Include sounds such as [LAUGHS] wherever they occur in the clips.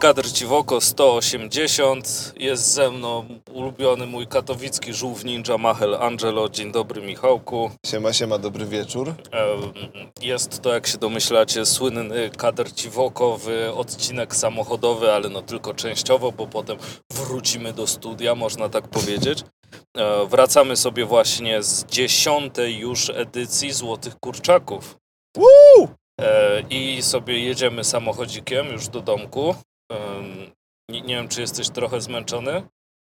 Kadr Ciwoko 180. Jest ze mną ulubiony mój katowicki żółw ninja Machel Angelo. Dzień dobry Michałku. Siema, siema, dobry wieczór. Jest to, jak się domyślacie, słynny kadr Ciwokowy, odcinek samochodowy, ale no tylko częściowo, bo potem wrócimy do studia, można tak powiedzieć. E, Wracamy sobie właśnie z dziesiątej już edycji Złotych Kurczaków. Woo! E, I sobie jedziemy samochodzikiem już do domku. Em, Nie, nie wiem, czy jesteś trochę zmęczony.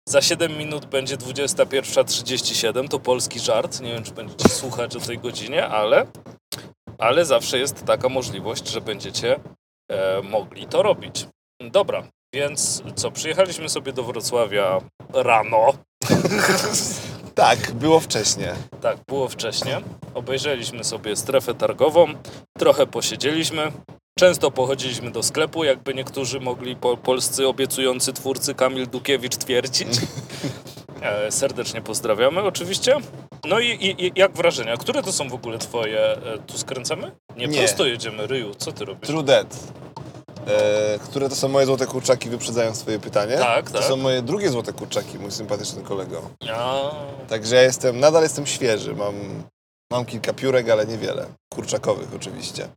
Za 7 minut będzie 21.37, to polski żart. Nie wiem, czy będziecie słuchać o tej godzinie, ale, ale zawsze jest taka możliwość, że będziecie e, mogli to robić. Dobra, więc co, przyjechaliśmy sobie do Wrocławia rano. [LAUGHS] Tak, było wcześnie. Tak, było wcześniej. Obejrzeliśmy sobie strefę targową, trochę posiedzieliśmy. Często pochodziliśmy do sklepu, jakby niektórzy mogli po, polscy obiecujący twórcy Kamil Dukiewicz twierdzić. [LAUGHS] E, serdecznie pozdrawiamy oczywiście. No i, i, i jak wrażenia? Które to są w ogóle twoje? E, tu skręcamy? Nie, Nie. prosto jedziemy. Ryju, co ty robisz? True Dead. E, które to są moje złote kurczaki, wyprzedzają swoje pytanie. Tak, To tak. są moje drugie złote kurczaki, mój sympatyczny kolego. A, Także ja jestem, nadal jestem świeży. Mam, mam kilka piórek, ale niewiele. Kurczakowych oczywiście.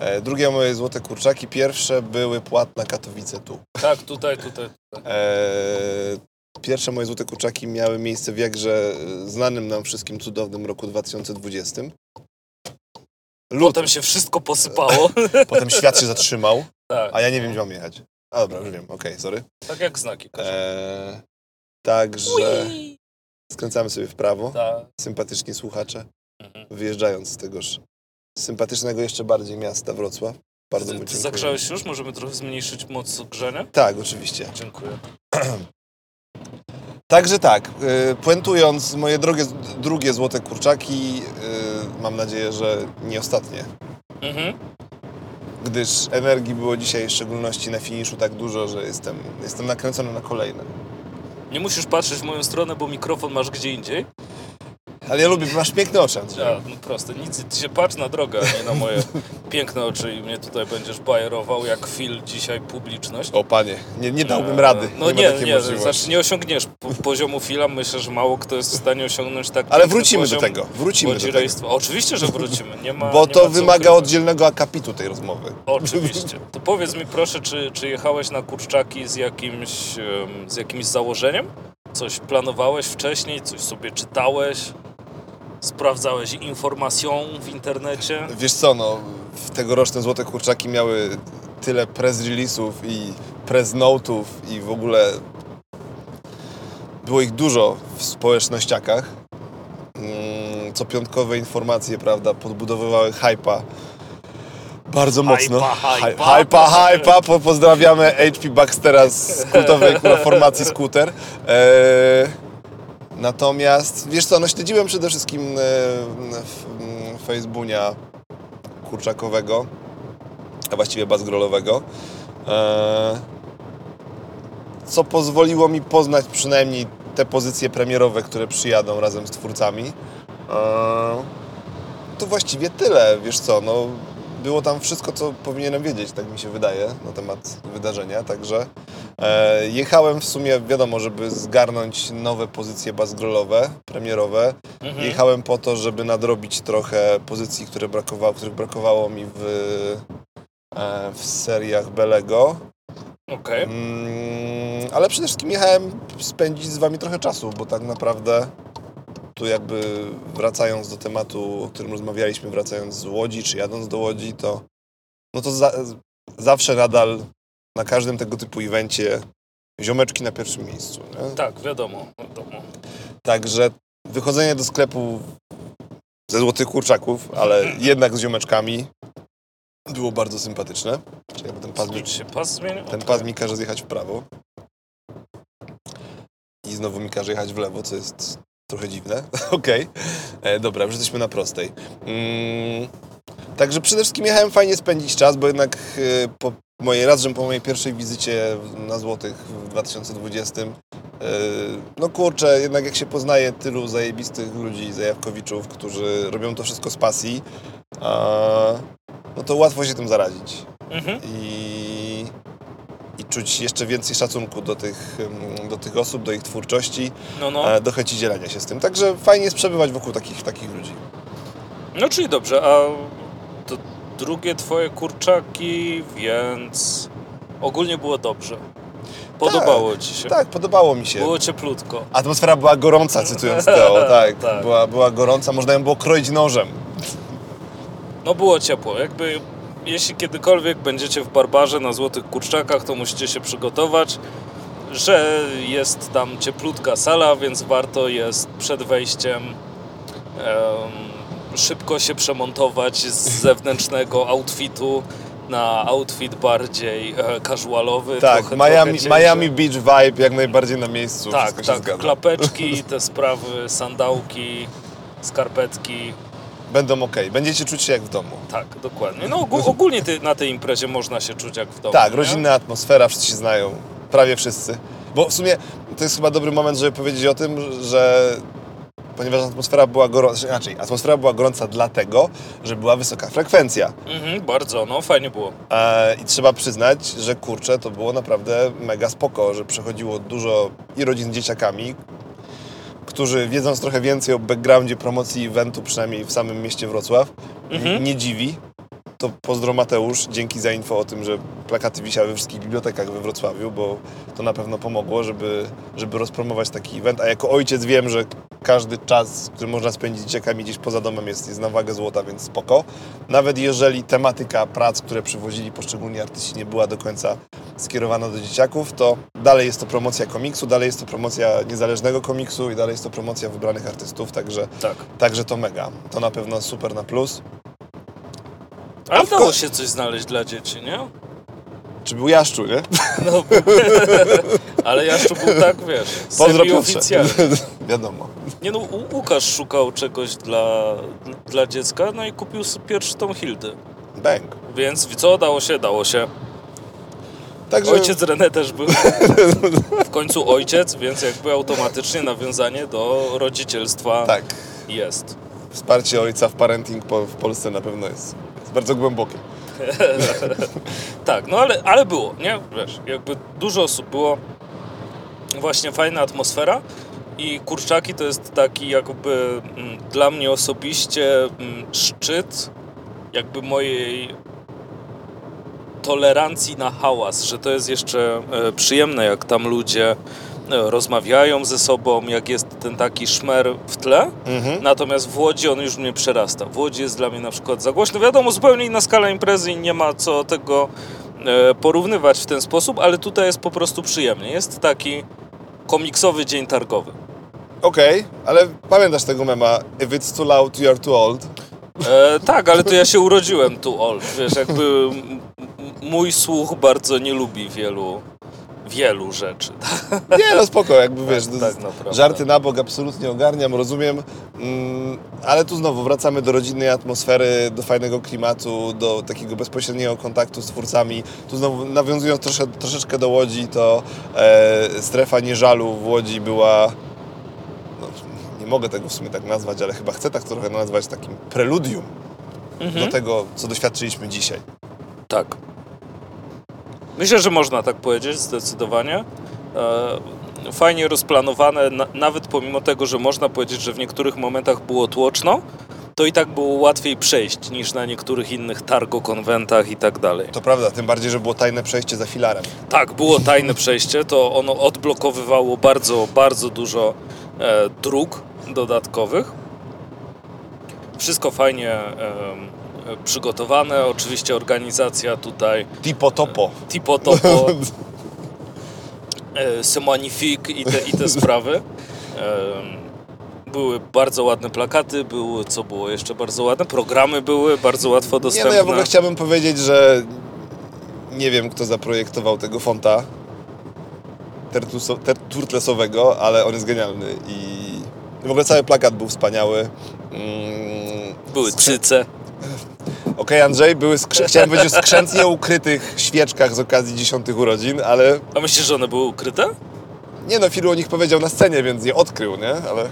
E, drugie moje złote kurczaki, pierwsze były płatna Katowice tu. tak, tutaj, tutaj. tutaj. E, pierwsze moje złote kurczaki miały miejsce w jakże e, znanym nam wszystkim cudownym roku 2020. Lut, Potem się wszystko posypało. [LAUGHS] potem świat się zatrzymał, tak, a ja nie wiem, gdzie mam jechać. A dobra, już wiem, okej, sorry. tak jak znaki. każą. E, także Ui. skręcamy sobie w prawo. Tak. Sympatyczni słuchacze, Mhm. wyjeżdżając z tegoż sympatycznego jeszcze bardziej miasta Wrocław. Bardzo mu Ty, ty dziękuję. zagrzałeś już? Możemy trochę zmniejszyć moc grzania? Tak, oczywiście. Dziękuję. [CLEARS THROAT] Także tak, y, puentując, moje drogie, drugie złote kurczaki, y, mam nadzieję, że nie ostatnie, Mhm. gdyż energii było dzisiaj w szczególności na finiszu tak dużo, że jestem, jestem nakręcony na kolejne. Nie musisz patrzeć w moją stronę, bo mikrofon masz gdzie indziej. Ale ja lubię, masz piękny oczy, Andrzej. Ja, no proste, nic, ty się patrz na drogę, a nie na moje [LAUGHS] piękne oczy i mnie tutaj będziesz bajerował jak Phil dzisiaj publiczność. O panie, nie, nie dałbym E, rady. No nie, nie, możliwości. znaczy nie osiągniesz po, poziomu Phila, myślę, że mało kto jest w stanie osiągnąć tak Ale wrócimy do tego, wrócimy do tego. Oczywiście, że wrócimy, nie ma Bo nie to ma wymaga ukrywać. oddzielnego akapitu tej rozmowy. Oczywiście. To powiedz mi proszę, czy, czy jechałeś na kurczaki z jakimś, z jakimś założeniem? Coś planowałeś wcześniej, coś sobie czytałeś? Sprawdzałeś informacją w internecie? Wiesz co, no, w tegoroczne Złote Kurczaki miały tyle press release'ów i press note'ów i w ogóle było ich dużo w społecznościakach. Mm, Co piątkowe informacje, prawda, podbudowywały hypa bardzo mocno. Hypa, hypa. Hy- Hypa, hypa. Po, pozdrawiamy HP Baxtera z kultowej formacji Scooter. Eee, natomiast, wiesz co, no śledziłem przede wszystkim e, Facebooka kurczakowego, a właściwie bazgrolowego. Eee, co pozwoliło mi poznać przynajmniej te pozycje premierowe, które przyjadą razem z twórcami. Eee, to właściwie tyle, wiesz co, no było tam wszystko, co powinienem wiedzieć, tak mi się wydaje, na temat wydarzenia, także e, jechałem w sumie, wiadomo, żeby zgarnąć nowe pozycje bazgrolowe, premierowe. Mhm. Jechałem po to, żeby nadrobić trochę pozycji, które brakowało, których brakowało mi w, e, w seriach Belego. Okej. Mm, ale przede wszystkim jechałem spędzić z wami trochę czasu, bo tak naprawdę tu jakby wracając do tematu, o którym rozmawialiśmy, wracając z Łodzi, czy jadąc do Łodzi, to no to za, zawsze nadal na każdym tego typu evencie ziomeczki na pierwszym miejscu. Nie? Tak, wiadomo, wiadomo. Także wychodzenie do sklepu ze złotych kurczaków, ale [CLEARS THROAT] jednak z ziomeczkami było bardzo sympatyczne. Czyli ten pas mi się pas zmienił? ten pas mi każe zjechać w prawo. I znowu mi każe jechać w lewo, co jest trochę dziwne. [LAUGHS] Okej. E, Dobra, już jesteśmy na prostej. Mm, także przede wszystkim jechałem fajnie spędzić czas, bo jednak e, po mojej, raz, że po mojej pierwszej wizycie na Złotych w 2020 e, no kurczę, jednak jak się poznaje tylu zajebistych ludzi, zajawkowiczów, którzy robią to wszystko z pasji, a, no to łatwo się tym zarazić. Mhm. I czuć jeszcze więcej szacunku do tych, do tych osób, do ich twórczości, No, no. e, do chęci dzielenia się z tym. Także fajnie jest przebywać wokół takich, takich ludzi. No czyli dobrze, a to drugie twoje kurczaki, więc ogólnie było dobrze. Podobało ci się. Tak, podobało mi się. Było cieplutko. Atmosfera była gorąca, cytując Teo, [LAUGHS] tak. Tak. Była, była gorąca, można ją było kroić nożem. No było ciepło. Jakby jeśli kiedykolwiek będziecie w Barbarze na Złotych Kurczakach, to musicie się przygotować, że jest tam cieplutka sala, więc warto jest przed wejściem em, szybko się przemontować z [LAUGHS] zewnętrznego outfitu na outfit bardziej e, casualowy. Tak, trochę, Miami, trochę. Miami Beach vibe jak najbardziej na miejscu. Tak, tak. Klapeczki, [LAUGHS] te sprawy, sandałki, skarpetki. Będą ok, będziecie czuć się jak w domu. Tak, dokładnie. No ogó- ogólnie ty, na tej imprezie można się czuć jak w domu. Tak, nie? rodzinna atmosfera, wszyscy się znają, prawie wszyscy. Bo w sumie to jest chyba dobry moment, żeby powiedzieć o tym, że ponieważ atmosfera była gorąca, inaczej, atmosfera była gorąca dlatego, że była wysoka frekwencja. Mhm, bardzo, no fajnie było. E, I trzeba przyznać, że kurczę, to było naprawdę mega spoko, że przechodziło dużo i rodzin z dzieciakami, którzy wiedząc trochę więcej o backgroundzie promocji eventu, przynajmniej w samym mieście Wrocław, Mhm. nie dziwi. To pozdro Mateusz, dzięki za info o tym, że plakaty wisiały we wszystkich bibliotekach we Wrocławiu, bo to na pewno pomogło, żeby, żeby rozpromować taki event. A jako ojciec wiem, że każdy czas, który można spędzić z dzieciakami gdzieś poza domem jest, jest na wagę złota, więc spoko. Nawet jeżeli tematyka prac, które przywozili poszczególni artyści nie była do końca skierowana do dzieciaków, to dalej jest to promocja komiksu, dalej jest to promocja niezależnego komiksu i dalej jest to promocja wybranych artystów, także, Tak. także to mega. To na pewno super na plus. Ale w ko- się coś znaleźć dla dzieci, nie? Czy był Jaszczu, nie? No, [LAUGHS] ale Jaszczu był tak, wiesz, Pozdro Piotrze. oficjalny. [LAUGHS] Wiadomo. Nie no, Łukasz szukał czegoś dla, dla dziecka, no i kupił sobie pierwszy tą Hildy. Bang. Więc co dało się? Dało się. Także Ojciec René też był. W końcu ojciec, więc jakby automatycznie nawiązanie do rodzicielstwa tak, jest. wsparcie ojca w parenting po, w Polsce na pewno jest bardzo głębokie. [LAUGHS] Tak, no ale, ale było, nie? Wiesz, jakby dużo osób było. Właśnie fajna atmosfera. I kurczaki to jest taki jakby mm, dla mnie osobiście mm, szczyt jakby mojej tolerancji na hałas, że to jest jeszcze e, przyjemne, jak tam ludzie rozmawiają ze sobą, jak jest ten taki szmer w tle. Mhm. Natomiast w Łodzi on już mnie przerasta. W Łodzi jest dla mnie na przykład za głośno. Wiadomo, zupełnie inna skala imprezy i nie ma co tego e, porównywać w ten sposób, ale tutaj jest po prostu przyjemnie. Jest taki komiksowy dzień targowy. Okej, ale pamiętasz tego mema If it's too loud, you are too old? E, tak, ale to ja się urodziłem tu, Ol. Wiesz, jakby mój słuch bardzo nie lubi wielu, wielu rzeczy. [LAUGHS] Nie, no spoko, jakby wiesz, tak to- naprawdę. żarty na bok absolutnie ogarniam, rozumiem, mm, ale tu znowu wracamy do rodzinnej atmosfery, do fajnego klimatu, do takiego bezpośredniego kontaktu z twórcami. Tu znowu nawiązując trosze, troszeczkę do Łodzi, to e, strefa nieżalu w Łodzi była, no, nie mogę tego w sumie tak nazwać, ale chyba chcę tak trochę nazwać takim preludium Mhm. do tego, co doświadczyliśmy dzisiaj. Tak. Myślę, że można tak powiedzieć, zdecydowanie. E, Fajnie rozplanowane, na, nawet pomimo tego, że można powiedzieć, że w niektórych momentach było tłoczno, to i tak było łatwiej przejść niż na niektórych innych targo-konwentach i tak dalej. To prawda, tym bardziej, że było tajne przejście za filarem. Tak, było tajne przejście, to ono odblokowywało bardzo, bardzo dużo e, dróg dodatkowych. Wszystko fajnie e, przygotowane, oczywiście organizacja tutaj Tipo topo. tipo topo, e, c'est [LAUGHS] magnifique i te, i te sprawy. Em, Były bardzo ładne plakaty, były, co było jeszcze bardzo ładne, programy były bardzo łatwo Nie, dostępne. no ja w ogóle chciałbym powiedzieć, że nie wiem, kto zaprojektował tego fonta turtlesowego, ale on jest genialny i w ogóle cały plakat był wspaniały. Mm, Były skrze- Okej, Andrzej, były skrze- chciałem powiedzieć o skrzętnie ukrytych świeczkach z okazji dziesiątych urodzin, ale A myślisz, że one były ukryte? nie no, Filu o nich powiedział na scenie, więc je odkrył, nie? Ale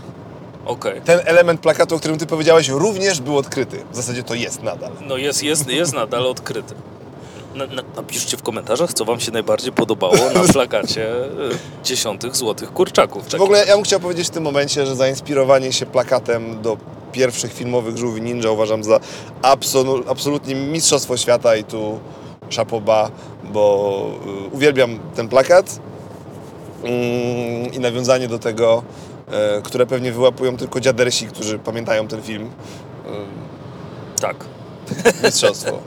Okej. ten element plakatu, o którym ty powiedziałeś, również był odkryty. W zasadzie to jest nadal. No jest, jest, jest nadal odkryty. Na, na, napiszcie w komentarzach, co wam się najbardziej podobało na [LAUGHS] plakacie e, dziesiątych złotych kurczaków. W ogóle ja bym chciał powiedzieć w tym momencie, że zainspirowanie się plakatem do pierwszych filmowych Żółwi Ninja uważam za absolu- absolutnie mistrzostwo świata i tu szapoba, bo y, uwielbiam ten plakat mm, i nawiązanie do tego, e, które pewnie wyłapują tylko dziadersi, którzy pamiętają ten film. Tak. Mistrzostwo.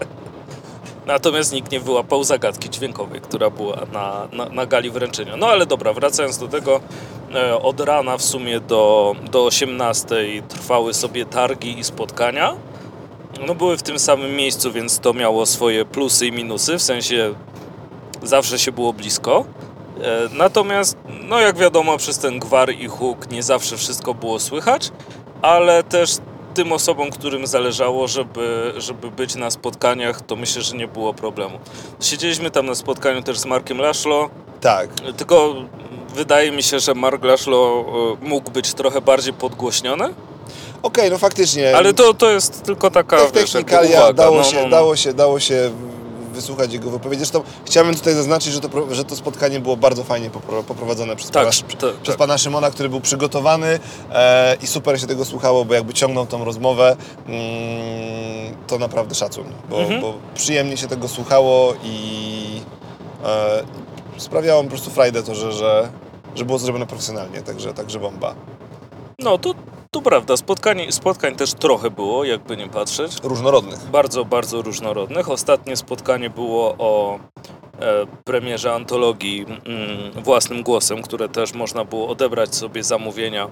Natomiast nikt nie wyłapał zagadki dźwiękowej, która była na, na, na gali wręczenia. No ale dobra, wracając do tego, e, od rana w sumie do, do 18 trwały sobie targi i spotkania. No były w tym samym miejscu, więc to miało swoje plusy i minusy, w sensie zawsze się było blisko. E, Natomiast, no jak wiadomo, przez ten gwar i huk nie zawsze wszystko było słychać, ale też tym osobom, którym zależało, żeby, żeby być na spotkaniach, to myślę, że nie było problemu. Siedzieliśmy tam na spotkaniu też z Markiem Laszlo, Tak. tylko wydaje mi się, że Mark Laszlo e, mógł być trochę bardziej podgłośniony, Okej, no faktycznie. ale to, to jest tylko taka Tak wiesz, uwaga. dało, no, się, no. dało, się, dało się wysłuchać jego wypowiedzi. Zresztą chciałbym tutaj zaznaczyć, że to, że to spotkanie było bardzo fajnie popro- poprowadzone przez, Tak, pana, tak, przez tak. pana Szymona, który był przygotowany e, i super się tego słuchało, bo jakby ciągnął tą rozmowę, mm, to naprawdę szacun, bo, Mhm. bo przyjemnie się tego słuchało i e, sprawiało po prostu frajdę to, że, że, że było zrobione profesjonalnie, także, także bomba. No to, to prawda, spotkań, spotkań też trochę było, jakby nie patrzeć. Różnorodnych. bardzo, bardzo różnorodnych. Ostatnie spotkanie było o e, premierze antologii mm, własnym głosem, które też można było odebrać sobie zamówienia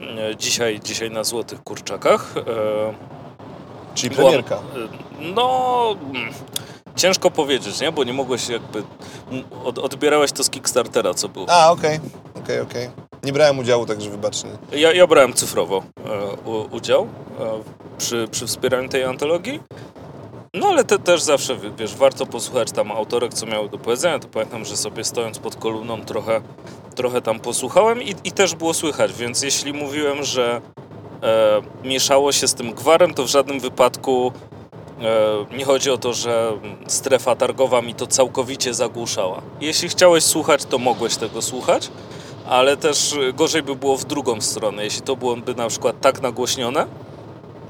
e, dzisiaj, dzisiaj na Złotych Kurczakach. E, Czyli premierka. e, no, mm, ciężko powiedzieć, nie? Bo nie mogłeś jakby... Od, odbierałeś to z Kickstartera, co było. A, okej, okej, okej. Nie brałem udziału, także wybaczcie. Ja, ja brałem cyfrowo e, u, udział e, przy, przy wspieraniu tej antologii. No ale te, też zawsze, wie- wiesz, warto posłuchać tam autorek, co miały do powiedzenia. To pamiętam, że sobie stojąc pod kolumną trochę, trochę tam posłuchałem i, i też było słychać, więc jeśli mówiłem, że e, mieszało się z tym gwarem, to w żadnym wypadku e, nie chodzi o to, że strefa targowa mi to całkowicie zagłuszała. Jeśli chciałeś słuchać, to mogłeś tego słuchać, ale też gorzej by było w drugą stronę, jeśli to byłoby na przykład tak nagłośnione,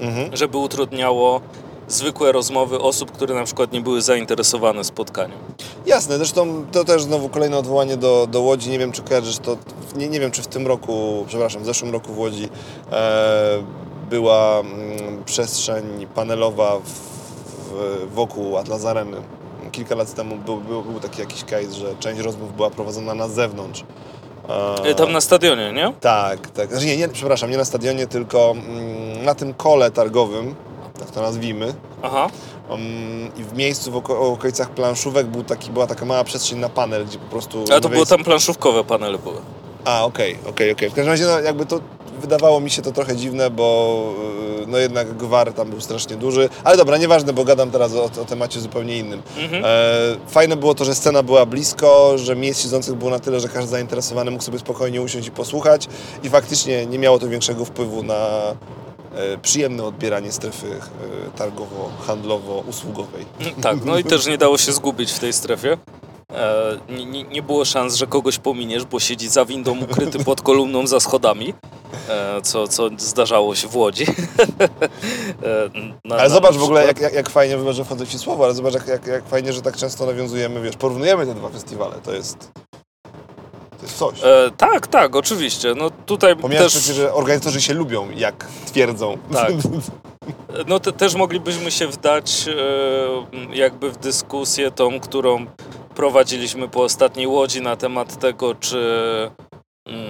Mhm. żeby utrudniało zwykłe rozmowy osób, które na przykład nie były zainteresowane spotkaniem. Jasne, zresztą to też znowu kolejne odwołanie do, do Łodzi. Nie wiem, czy kojarzysz to, nie, nie wiem, czy w tym roku, przepraszam, w zeszłym roku w Łodzi e, była mm, przestrzeń panelowa w, w, wokół Atlas Areny. Kilka lat temu był, był, był taki jakiś case, że część rozmów była prowadzona na zewnątrz. E, Tam na stadionie, nie? Tak, tak. Znaczy nie, nie, przepraszam, nie na stadionie, tylko mm, na tym kole targowym, tak to nazwijmy. Aha. Um, I w miejscu w oko- okolicach planszówek był taki, była taka mała przestrzeń na panel, gdzie po prostu... Ale to było tam planszówkowe panele były. A, okej, okej, okej. W każdym razie no, jakby to wydawało mi się to trochę dziwne, bo yy, no jednak gwar tam był strasznie duży. Ale dobra, nieważne, bo gadam teraz o, o temacie zupełnie innym. Mhm. E, fajne było to, że scena była blisko, że miejsc siedzących było na tyle, że każdy zainteresowany mógł sobie spokojnie usiąść i posłuchać i faktycznie nie miało to większego wpływu na e, przyjemne odbieranie strefy e, targowo-handlowo-usługowej. Tak, no i też nie dało się zgubić w tej strefie. E, nie, nie, było szans, że kogoś pominiesz, bo siedzi za windą ukryty pod kolumną za schodami, e, co, co zdarzało się w Łodzi. [LAUGHS] E, na- Ale na zobacz w ogóle, jak, jak, jak fajnie, że wchodzę Ci słowo, ale zobacz, jak, jak, jak fajnie, że tak często nawiązujemy, wiesz, porównujemy te dwa festiwale. To jest. E, tak, tak, oczywiście. No tutaj Pomijając też... przecież, że organizatorzy się lubią, jak twierdzą. Tak. [LAUGHS] No te, też moglibyśmy się wdać e, jakby w dyskusję tą, którą prowadziliśmy po ostatniej Łodzi na temat tego, czy mm,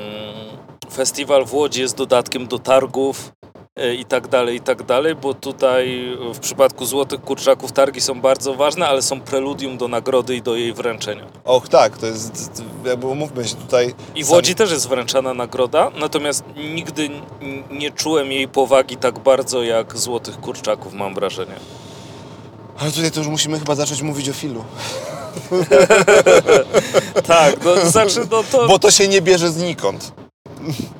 festiwal w Łodzi jest dodatkiem do targów e, i tak dalej, i tak dalej, bo tutaj w przypadku Złotych Kurczaków targi są bardzo ważne, ale są preludium do nagrody i do jej wręczenia. Och tak, to jest, jakby umówmy się tutaj. I w sami- Łodzi też jest wręczana nagroda, natomiast nigdy nie czułem jej powagi tak bardzo jak Złotych Kurczaków, mam wrażenie. Ale tutaj to już musimy chyba zacząć mówić o filu. [LAUGHS] Tak, no, to znaczy, no to... Bo to się nie bierze znikąd.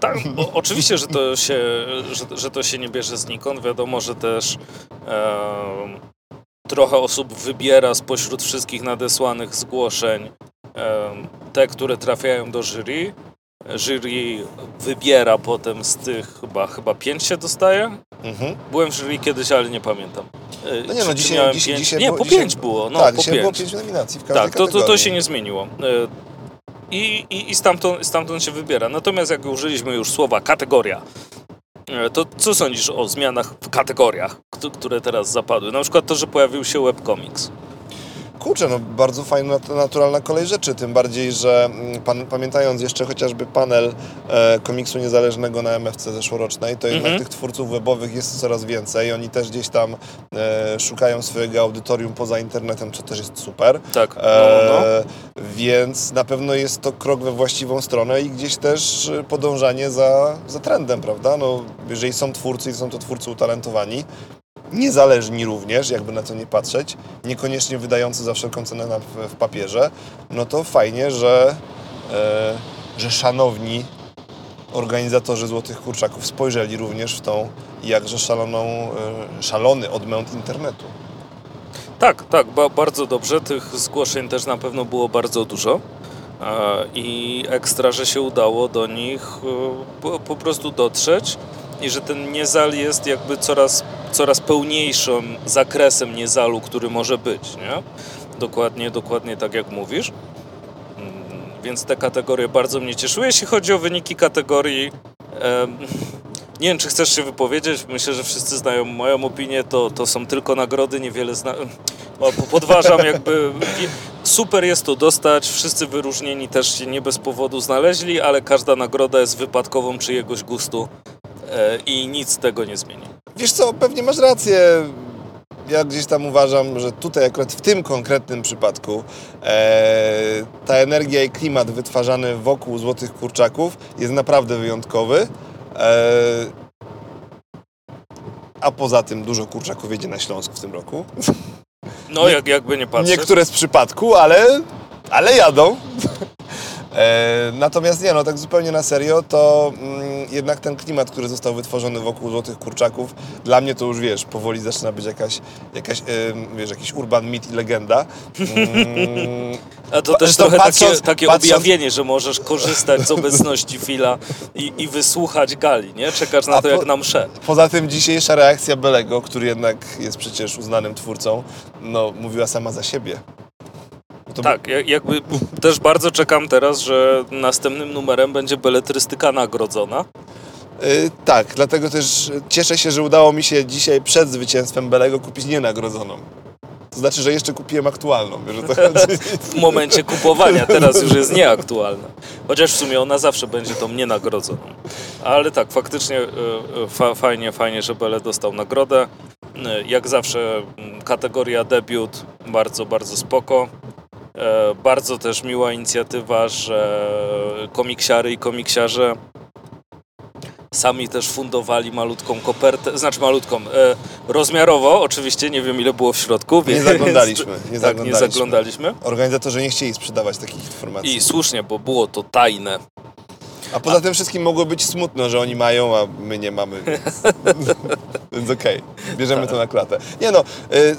Tak, o, oczywiście, że to, się, że, że to się nie bierze znikąd. Wiadomo, że też em, trochę osób wybiera spośród wszystkich nadesłanych zgłoszeń em, te, które trafiają do jury. Jury wybiera potem z tych, chyba, chyba pięć się dostaje. Mhm. Byłem w jury kiedyś, ale nie pamiętam. No nie czy- no, dzisiaj, dzisiaj, pięć? dzisiaj Nie, było, po dzisiaj, pięć było. No, tak, po dzisiaj było pięć. pięć nominacji w każdej Tak, to, to, to się nie zmieniło. E, I, i, i stamtąd, stamtąd się wybiera. Natomiast jak użyliśmy już słowa kategoria, e, to co sądzisz o zmianach w kategoriach, kt- które teraz zapadły? Na przykład to, że pojawił się webcomics. Kurczę, no bardzo fajna, nat- naturalna kolej rzeczy, tym bardziej, że mm, pan, pamiętając jeszcze chociażby panel e, komiksu niezależnego na MFC zeszłorocznej, to jednak Mhm. tych twórców webowych jest coraz więcej. Oni też gdzieś tam e, szukają swojego audytorium poza internetem, co też jest super. Tak, no, no. E, Więc na pewno jest to krok we właściwą stronę i gdzieś też e, podążanie za, za trendem, prawda? No, jeżeli są twórcy i są to twórcy utalentowani, niezależni również, jakby na to nie patrzeć, niekoniecznie wydający za wszelką cenę na, w, papierze, no to fajnie, że, e, że szanowni organizatorzy Złotych Kurczaków spojrzeli również w tą jakże szaloną, e, szalony odmęt internetu. Tak, tak, ba bardzo dobrze. Tych zgłoszeń też na pewno było bardzo dużo. E, I ekstra, że się udało do nich e, po prostu dotrzeć i że ten niezal jest jakby coraz, coraz pełniejszym zakresem niezalu, który może być, nie? Dokładnie, dokładnie tak jak mówisz. Mm, Więc te kategorie bardzo mnie cieszyły. Jeśli chodzi o wyniki kategorii, nie wiem, czy chcesz się wypowiedzieć. Myślę, że wszyscy znają moją opinię. To, to są tylko nagrody, niewiele zna... o, po- Podważam jakby... Super jest to dostać. Wszyscy wyróżnieni też się nie bez powodu znaleźli, ale każda nagroda jest wypadkową czyjegoś gustu i nic z tego nie zmieni. Wiesz co, pewnie masz rację. Ja gdzieś tam uważam, że tutaj akurat w tym konkretnym przypadku e, ta energia i klimat wytwarzany wokół Złotych Kurczaków jest naprawdę wyjątkowy. E, a poza tym dużo kurczaków jedzie na Śląsk w tym roku. No, jak, jakby nie patrzeć. Niektóre z przypadku, ale, ale jadą. E, natomiast nie, no tak zupełnie na serio, to mm, jednak ten klimat, który został wytworzony wokół Złotych Kurczaków, dla mnie to już, wiesz, powoli zaczyna być jakaś, jakaś em, wiesz, jakiś urban mit i legenda. Mm, A to też zresztą trochę patrząc- takie, takie patrząc- objawienie, że możesz korzystać z obecności Fila i, i wysłuchać gali, nie? Czekasz na A to po- jak na mszę. Poza tym dzisiejsza reakcja Belego, który jednak jest przecież uznanym twórcą, no, mówiła sama za siebie. To Tak, ja- jakby też bardzo czekam teraz, że następnym numerem będzie beletrystyka nagrodzona. Y, tak, dlatego też cieszę się, że udało mi się dzisiaj przed zwycięstwem Belego kupić nienagrodzoną. To znaczy, że jeszcze kupiłem aktualną, wiesz [LAUGHS] w momencie kupowania, teraz już jest nieaktualna. Chociaż w sumie ona zawsze będzie tą nienagrodzoną. Ale tak, faktycznie e, e, fa, fajnie, fajnie, że Bele dostał nagrodę. E, Jak zawsze mm, kategoria debiut, bardzo, bardzo spoko. E, Bardzo też miła inicjatywa, że komiksiary i komiksiarze sami też fundowali malutką kopertę, znaczy malutką, e, rozmiarowo oczywiście, nie wiem ile było w środku. Nie więc- zaglądaliśmy, nie [LAUGHS] tak, nie zaglądaliśmy. zaglądaliśmy. Organizatorzy nie chcieli sprzedawać takich informacji. I słusznie, bo było to tajne. A poza tym wszystkim mogło być smutno, że oni mają, a my nie mamy, więc, [LAUGHS] więc okej, bierzemy to na klatę. Nie no,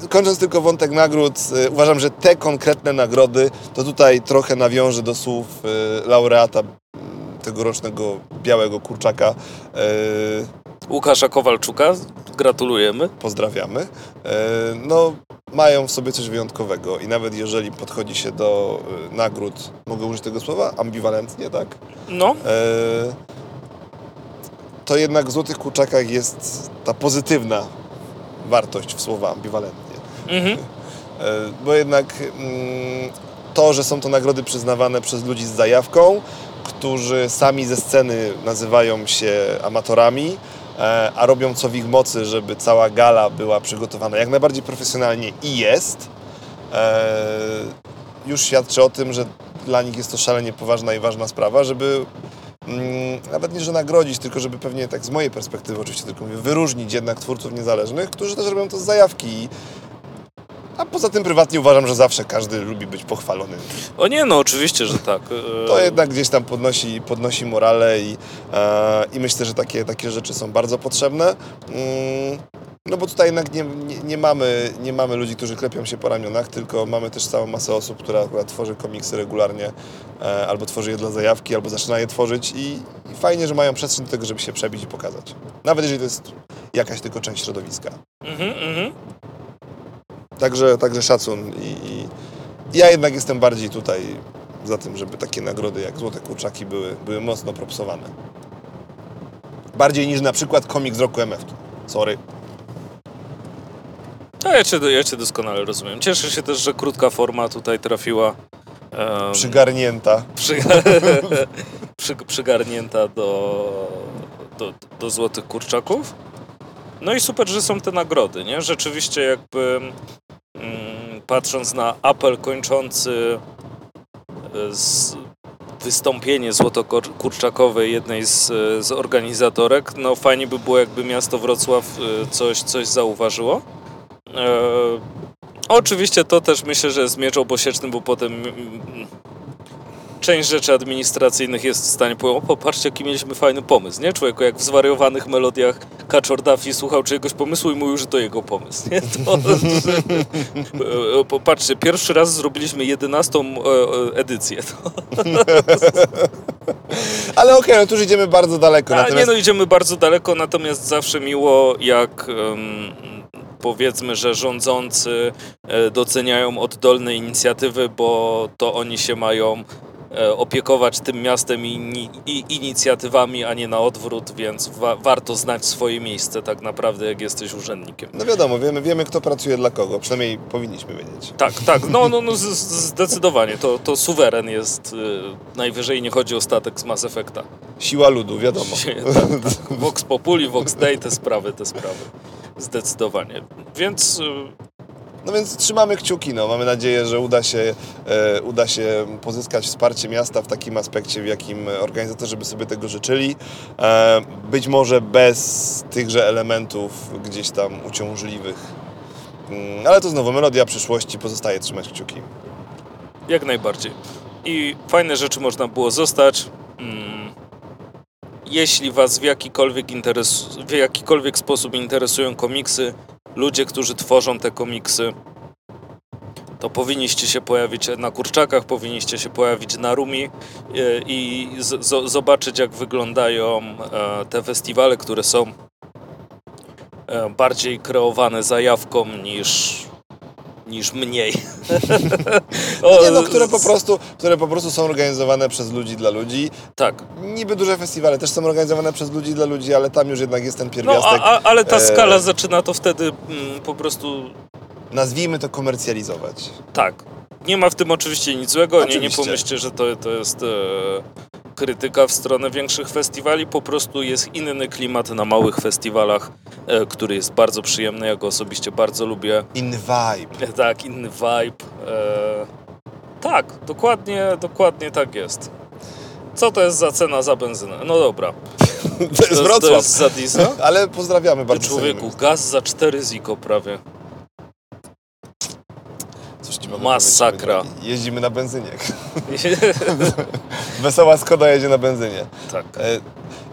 y, kończąc tylko wątek nagród, y, uważam, że te konkretne nagrody, to tutaj trochę nawiążę do słów y, laureata mm, tegorocznego Białego Kurczaka. Łukasza Kowalczuka, gratulujemy. pozdrawiamy. Y, No, mają w sobie coś wyjątkowego i nawet jeżeli podchodzi się do y, nagród, mogę użyć tego słowa, ambiwalentnie, tak? No, E, to jednak w Złotych Kurczakach jest ta pozytywna wartość w słowa ambiwalentnie. mhm. E, Bo jednak mm, to, że są to nagrody przyznawane przez ludzi z zajawką, którzy sami ze sceny nazywają się amatorami, e, a robią co w ich mocy, żeby cała gala była przygotowana jak najbardziej profesjonalnie i jest, e, już świadczy o tym, że dla nich jest to szalenie poważna i ważna sprawa, żeby mm, nawet nie, że nagrodzić, tylko żeby pewnie tak z mojej perspektywy oczywiście tylko mówię, wyróżnić jednak twórców niezależnych, którzy też robią to z zajawki. A poza tym prywatnie uważam, że zawsze każdy lubi być pochwalony. O nie, no oczywiście, że tak. E, To jednak gdzieś tam podnosi, podnosi morale i, e, i myślę, że takie, takie rzeczy są bardzo potrzebne. Mm, No bo tutaj jednak nie, nie, nie, mamy, nie mamy ludzi, którzy klepią się po ramionach, tylko mamy też całą masę osób, która akurat tworzy komiksy regularnie, e, albo tworzy je dla zajawki, albo zaczyna je tworzyć i, i fajnie, że mają przestrzeń do tego, żeby się przebić i pokazać. Nawet jeżeli to jest jakaś tylko część środowiska. Mhm, mhm. Także, także szacun i, i ja jednak jestem bardziej tutaj za tym, żeby takie nagrody jak Złote Kurczaki były, były mocno propsowane. Bardziej niż na przykład komik z roku MF. Sorry. A ja cię, ja cię doskonale rozumiem. Cieszę się też, że krótka forma tutaj trafiła. em, Przygarnięta. przy, [LAUGHS] przy, przygarnięta do, do, do Złotych Kurczaków. No i super, że są te nagrody, nie? Rzeczywiście jakby mm, patrząc na apel kończący e, z wystąpienie złotokurczakowe jednej z, z organizatorek, no fajnie by było jakby miasto Wrocław e, coś, coś zauważyło. E, oczywiście to też myślę, że jest miecz obosieczny, bo potem mm, część rzeczy administracyjnych jest w stanie powiedzieć, o popatrzcie jaki mieliśmy fajny pomysł, nie? Człowieku jak w zwariowanych melodiach Kaczor Duffy słuchał czyjegoś pomysłu i mówił, że to jego pomysł, nie? [LAUGHS] To, to, e, [LAUGHS] popatrzcie, pierwszy raz zrobiliśmy jedenastą e, e, edycję. [LAUGHS] Ale okej, no tu już idziemy bardzo daleko. a, Natomiast nie no, idziemy bardzo daleko, natomiast zawsze miło jak em, powiedzmy, że rządzący e, doceniają oddolne inicjatywy, bo to oni się mają opiekować tym miastem i, i inicjatywami, a nie na odwrót, więc wa- warto znać swoje miejsce tak naprawdę, jak jesteś urzędnikiem. no wiadomo, wiemy, wiemy kto pracuje dla kogo. Przynajmniej powinniśmy wiedzieć. Tak, tak, no, no, no zdecydowanie, to, to suweren jest y, najwyżej, nie chodzi o statek z Mass Effecta. Siła ludu, wiadomo. Się- [LAUGHS] tak, tak. Vox Populi, Vox Day, te sprawy, te sprawy. Zdecydowanie. Więc y, No więc trzymamy kciuki, no. Mamy nadzieję, że uda się, e, uda się pozyskać wsparcie miasta w takim aspekcie, w jakim organizatorzy by sobie tego życzyli. E, być może bez tychże elementów gdzieś tam uciążliwych. Mm, ale to znowu melodia przyszłości, pozostaje trzymać kciuki. jak najbardziej. I fajne rzeczy można było zostać. Mm, Jeśli Was w jakikolwiek, interes, w jakikolwiek sposób interesują komiksy, ludzie, którzy tworzą te komiksy, to powinniście się pojawić na kurczakach, powinniście się pojawić na Rumi e, i zobaczyć, jak wyglądają e, te festiwale, które są e, bardziej kreowane zajawką niż, niż mniej. O, [LAUGHS] Nie, no, które, po prostu, które po prostu są organizowane przez ludzi dla ludzi. Tak. Niby duże festiwale też są organizowane przez ludzi dla ludzi, ale tam już jednak jest ten No, pierwiastek. a, a, ale ta e, skala zaczyna to wtedy mm, po prostu Nazwijmy to komercjalizować. tak. Nie ma w tym oczywiście nic złego. Nie, nie Oczywiście. pomyślcie, że to, to jest e, krytyka w stronę większych festiwali. Po prostu jest inny klimat na małych festiwalach, e, który jest bardzo przyjemny. Ja go osobiście bardzo lubię. Inny vibe. E, Tak, inny vibe. E, tak, dokładnie, dokładnie tak jest. Co to jest za cena za benzynę? No dobra. To jest To, jest za diesla? [LAUGHS] Ale pozdrawiamy bardzo. człowieku, cenimy. gaz za 4 ziko prawie. Mogę Masakra. powiedzieć? Jeździmy na benzynie. [LAUGHS] Wesoła Skoda jedzie na benzynie. tak. E,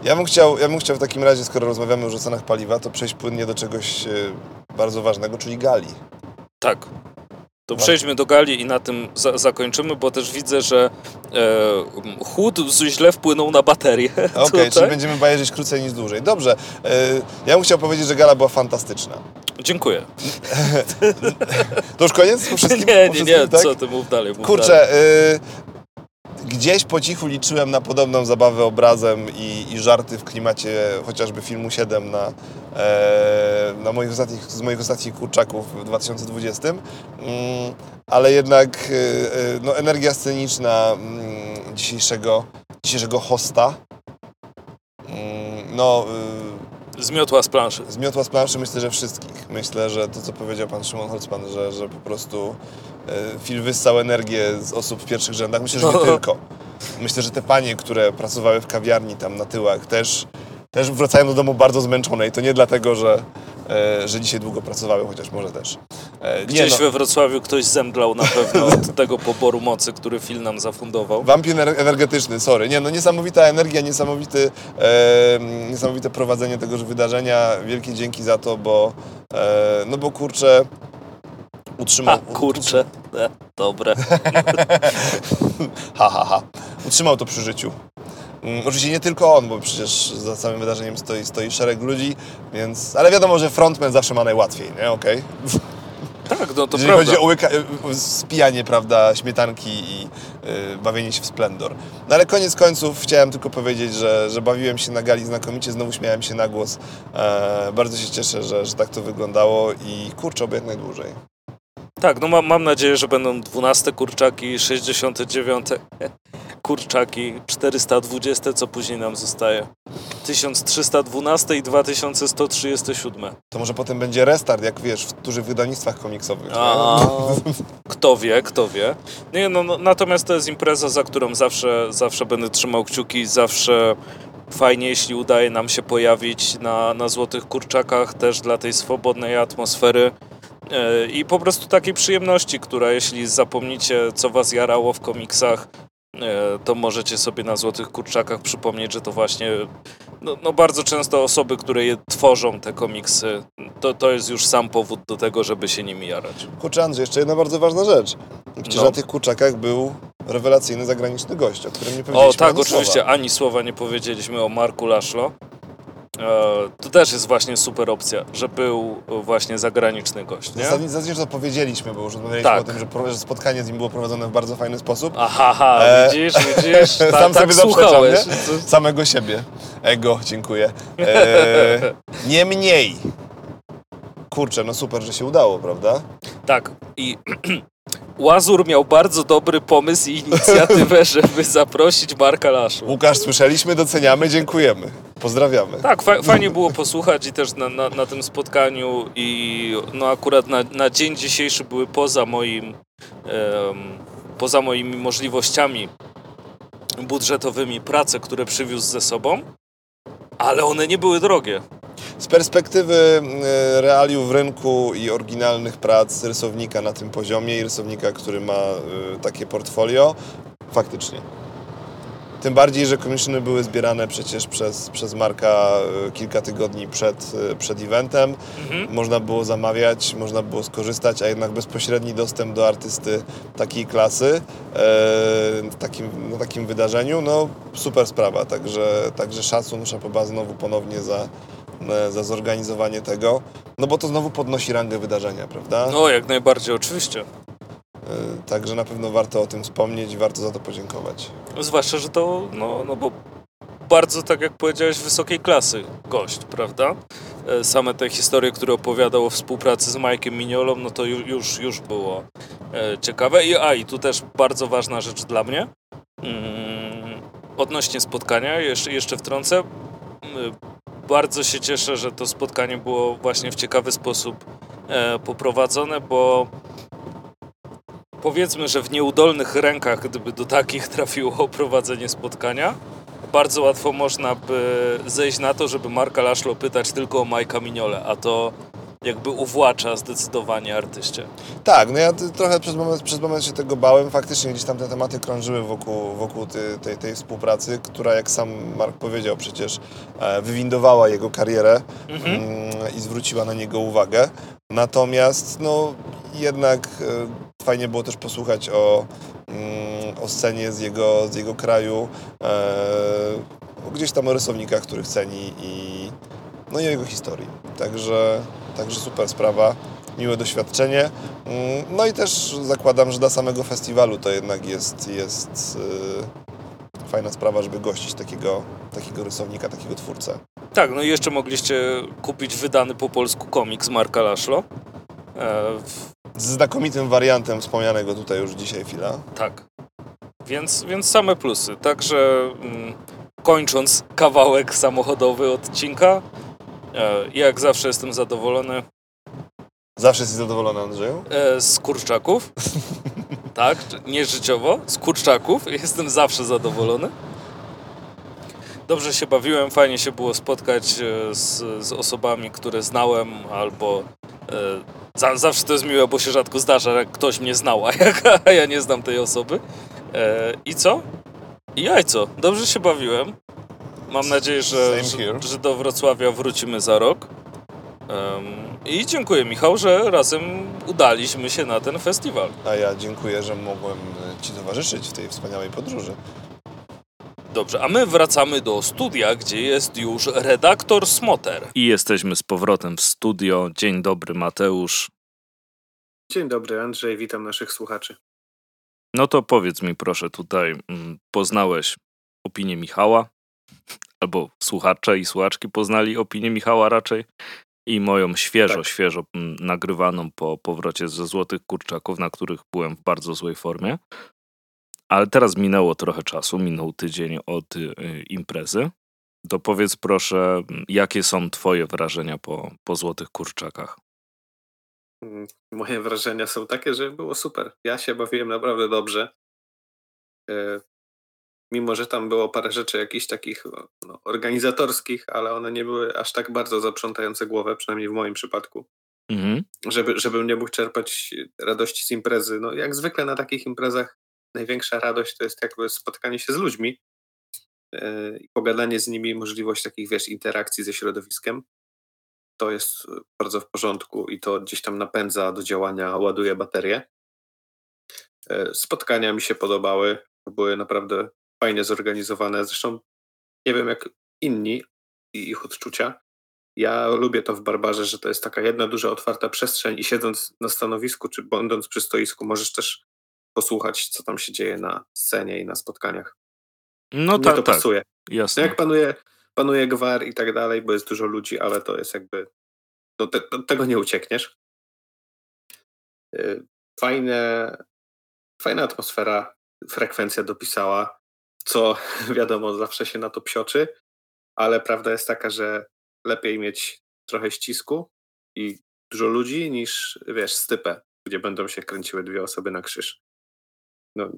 Ja bym, chciał, ja bym chciał w takim razie, skoro rozmawiamy już o cenach paliwa, to przejść płynnie do czegoś e, bardzo ważnego, czyli gali. Tak. To przejdźmy do gali i na tym za zakończymy, bo też widzę, że e, chłód źle wpłynął na baterię. [LAUGHS] Okej, tutaj. czyli będziemy bajerzyć krócej niż dłużej. Dobrze, e, ja bym chciał powiedzieć, że gala była fantastyczna. Dziękuję. [LAUGHS] To już koniec? Po [LAUGHS] wszystkim, Nie, nie, nie, tak? co ty mów dalej. Mów dalej. Kurczę, y, gdzieś po cichu liczyłem na podobną zabawę obrazem i, i żarty w klimacie chociażby filmu 7 na, e, na moich ostatnich, z moich ostatnich kurczaków w 2020. Mm, ale jednak y, y, no, energia sceniczna mm, dzisiejszego, dzisiejszego hosta mm, no, y, Zmiotła z planszy. Zmiotła z planszy myślę, że wszystkich. Myślę, że to, co powiedział pan Szymon Holzman, że, że po prostu e, film wyssał energię z osób w pierwszych rzędach. Myślę, że nie [LAUGHS] tylko. Myślę, że te panie, które pracowały w kawiarni tam na tyłach, też, też wracają do domu bardzo zmęczone i to nie dlatego, że, e, że dzisiaj długo pracowały, chociaż może też. E, Gdzieś no, we Wrocławiu ktoś zemdlał na pewno [LAUGHS] od tego poboru mocy, który Phil nam zafundował. Wampir ener- energetyczny, sorry. Nie, no niesamowita energia, niesamowity, e, niesamowite prowadzenie tegoż wydarzenia. Wielkie dzięki za to, bo, e, no bo kurczę, utrzymał... A, kurczę. E, dobre. [LAUGHS] Ha, ha, ha. Utrzymał to przy życiu. Mm, oczywiście nie tylko on, bo przecież za całym wydarzeniem stoi, stoi szereg ludzi, więc... Ale wiadomo, że frontman zawsze ma najłatwiej, nie? Okej? [LAUGHS] Tak, no to Jeżeli prawda. chodzi o łyka, y, spijanie, prawda, śmietanki i y, bawienie się w splendor. No ale koniec końców chciałem tylko powiedzieć, że, że bawiłem się na gali znakomicie, znowu śmiałem się na głos. E, bardzo się cieszę, że, że tak to wyglądało i kurczę, oby jak najdłużej. Tak, no mam, mam nadzieję, że będą 12 kurczaki, 69 kurczaki, 420, co później nam zostaje. 1312 i 2137. To może potem będzie restart, jak wiesz, w dużych wydawnictwach komiksowych. A, [LAUGHS] kto wie, kto wie. Nie, no, no, natomiast to jest impreza, za którą zawsze, zawsze będę trzymał kciuki, zawsze fajnie, jeśli udaje nam się pojawić na, na Złotych Kurczakach, też dla tej swobodnej atmosfery i po prostu takiej przyjemności, która jeśli zapomnicie, co was jarało w komiksach, e, to możecie sobie na Złotych Kurczakach przypomnieć, że to właśnie no, no bardzo często osoby, które je tworzą, te komiksy, to, to jest już sam powód do tego, żeby się nimi jarać. Kurczę, Andrzej, jeszcze jedna bardzo ważna rzecz. Przecież No. na tych kurczakach był rewelacyjny zagraniczny gość, o którym nie O powiedzieliśmy tak, ani oczywiście, Słowa. ani słowa nie powiedzieliśmy o Marku Laszlo. E, to też jest właśnie super opcja, że był właśnie zagraniczny gość, nie? Zasadniczo zasadniczo to powiedzieliśmy, bo już rozmawialiśmy Tak. o tym, że, spotkanie z nim było prowadzone w bardzo fajny sposób. Aha, ha, E, widzisz, widzisz, [LAUGHS] ta, Sam tak sobie słuchałeś. Samego siebie. Ego, dziękuję. E, [LAUGHS] Niemniej. Kurczę, no super, że się udało, prawda? Tak, i [CLEARS THROAT] Łazur miał bardzo dobry pomysł i inicjatywę, [LAUGHS] żeby zaprosić Marka Laszlo. Łukasz, słyszeliśmy, doceniamy, dziękujemy. Pozdrawiamy. Tak, fa fajnie było posłuchać i też na, na, na tym spotkaniu i no akurat na, na dzień dzisiejszy były poza moim em, poza moimi możliwościami budżetowymi prace, które przywiózł ze sobą, ale one nie były drogie. Z perspektywy e, realiów rynku i oryginalnych prac rysownika na tym poziomie i rysownika, który ma e, takie portfolio, faktycznie. Tym bardziej, że komisyny były zbierane przecież przez, przez Marka e, kilka tygodni przed, przed eventem. Mhm. Można było zamawiać, można było skorzystać, a jednak bezpośredni dostęp do artysty takiej klasy e, takim, na takim wydarzeniu, no super sprawa. Także, także szacun, szapoba znowu ponownie za, za zorganizowanie tego, no bo to znowu podnosi rangę wydarzenia, prawda? No, jak najbardziej, oczywiście. E, Także na pewno warto o tym wspomnieć i warto za to podziękować. Zwłaszcza, że to, no, no bo bardzo, tak jak powiedziałeś, wysokiej klasy gość, prawda? E, Same te historie, które opowiadał o współpracy z Mike'em Mignolą, no to ju- już, już było e, ciekawe. I, a, i tu też bardzo ważna rzecz dla mnie. Mm, odnośnie spotkania, jeszcze, jeszcze wtrącę. Bardzo się cieszę, że to spotkanie było właśnie w ciekawy sposób e, poprowadzone, bo powiedzmy, że w nieudolnych rękach, gdyby do takich [LAUGHS] trafiło prowadzenie spotkania, bardzo łatwo można by zejść na to, żeby Marka Laszlo pytać tylko o Majka Mignole, a to jakby uwłacza zdecydowanie artyście. Tak, no ja trochę przez moment, przez moment się tego bałem. Faktycznie gdzieś tam te tematy krążyły wokół, wokół ty, tej, tej współpracy, która jak sam Mark powiedział przecież e, wywindowała jego karierę Mhm. mm, i zwróciła na niego uwagę. Natomiast no jednak e, fajnie było też posłuchać o, mm, o scenie z jego, z jego kraju, e, gdzieś tam o rysownikach, których ceni i no i o jego historii. Także, także super sprawa, miłe doświadczenie. Mm, No i też zakładam, że dla samego festiwalu to jednak jest, jest e, fajna sprawa, żeby gościć takiego, takiego rysownika, takiego twórcę. Tak, no i jeszcze mogliście kupić wydany po polsku komiks Marka Laszlo. E, w- Z znakomitym wariantem wspomnianego tutaj już dzisiaj chwila. tak. Więc, więc same plusy. Także mm, kończąc kawałek samochodowy odcinka, jak zawsze jestem zadowolony Zawsze jesteś zadowolony, Andrzeju? e, z kurczaków. [LAUGHS] tak, nie życiowo, z kurczaków. Jestem zawsze zadowolony. Dobrze się bawiłem, fajnie się było spotkać e, z, z osobami, które znałem, albo e, za, zawsze to jest miłe, bo się rzadko zdarza, jak ktoś mnie znał, a, jak, [LAUGHS] a ja nie znam tej osoby. E, I co? I jajco. Dobrze się bawiłem. Mam nadzieję, że, że, że do Wrocławia wrócimy za rok. Em, I dziękuję Michał, że razem udaliśmy się na ten festiwal. A ja dziękuję, że mogłem e, Ci towarzyszyć w tej wspaniałej podróży. Dobrze, a my wracamy do studia, gdzie jest już redaktor Smoter. I jesteśmy z powrotem w studio. Dzień dobry, Mateusz. Dzień dobry, Andrzej, witam naszych słuchaczy. No to powiedz mi proszę tutaj, mm, poznałeś opinię Michała? Albo słuchacze i słuchaczki poznali opinię Michała raczej? I moją świeżo, Tak. świeżo mm, nagrywaną po powrocie ze Złotych Kurczaków, na których byłem w bardzo złej formie. Ale teraz minęło trochę czasu, minął tydzień od y, imprezy. To powiedz proszę, mm, jakie są twoje wrażenia po, po Złotych Kurczakach? Mm, Moje wrażenia są takie, że było super. Ja się bawiłem naprawdę dobrze. E, Mimo, że tam było parę rzeczy jakichś takich no, organizatorskich, ale one nie były aż tak bardzo zaprzątające głowę, przynajmniej w moim przypadku, Mhm. żeby, żebym nie mógł czerpać radości z imprezy. No, jak zwykle na takich imprezach największa radość to jest jakby spotkanie się z ludźmi e, i pogadanie z nimi, możliwość takich, wiesz, interakcji ze środowiskiem. To jest bardzo w porządku i to gdzieś tam napędza do działania, ładuje baterię. E, Spotkania mi się podobały, były naprawdę fajnie zorganizowane. Zresztą nie wiem jak inni i ich odczucia. Ja lubię to w Barbarze, że to jest taka jedna duża otwarta przestrzeń i siedząc na stanowisku czy będąc przy stoisku możesz też posłuchać, co tam się dzieje na scenie i na spotkaniach. No tak, to tak, pasuje. No jasne. jak panuje, panuje gwar i tak dalej, bo jest dużo ludzi, ale to jest jakby. Do, te, tego nie uciekniesz. Y, Fajne, fajna atmosfera, frekwencja dopisała, co [LAUGHS] wiadomo, zawsze się na to psioczy, ale prawda jest taka, że lepiej mieć trochę ścisku i dużo ludzi niż, wiesz, stypę, gdzie będą się kręciły dwie osoby na krzyż. No,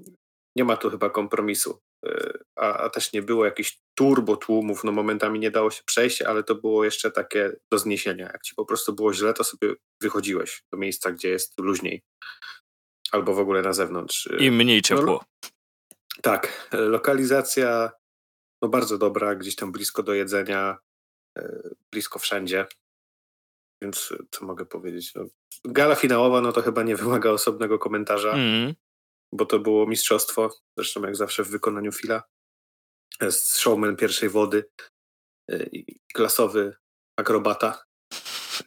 nie ma tu chyba kompromisu y, a, a też nie było jakichś turbo tłumów, no momentami nie dało się przejść, ale to było jeszcze takie do zniesienia. Jak ci po prostu było źle, to sobie wychodziłeś do miejsca, gdzie jest luźniej. Albo w ogóle na zewnątrz. I mniej ciepło. Tak, e, lokalizacja no bardzo dobra, gdzieś tam blisko do jedzenia, e, blisko wszędzie. Więc e, co mogę powiedzieć? No, gala finałowa, no to chyba nie wymaga osobnego komentarza Mhm. bo to było mistrzostwo, zresztą jak zawsze w wykonaniu Fila. Showman pierwszej wody i klasowy akrobata.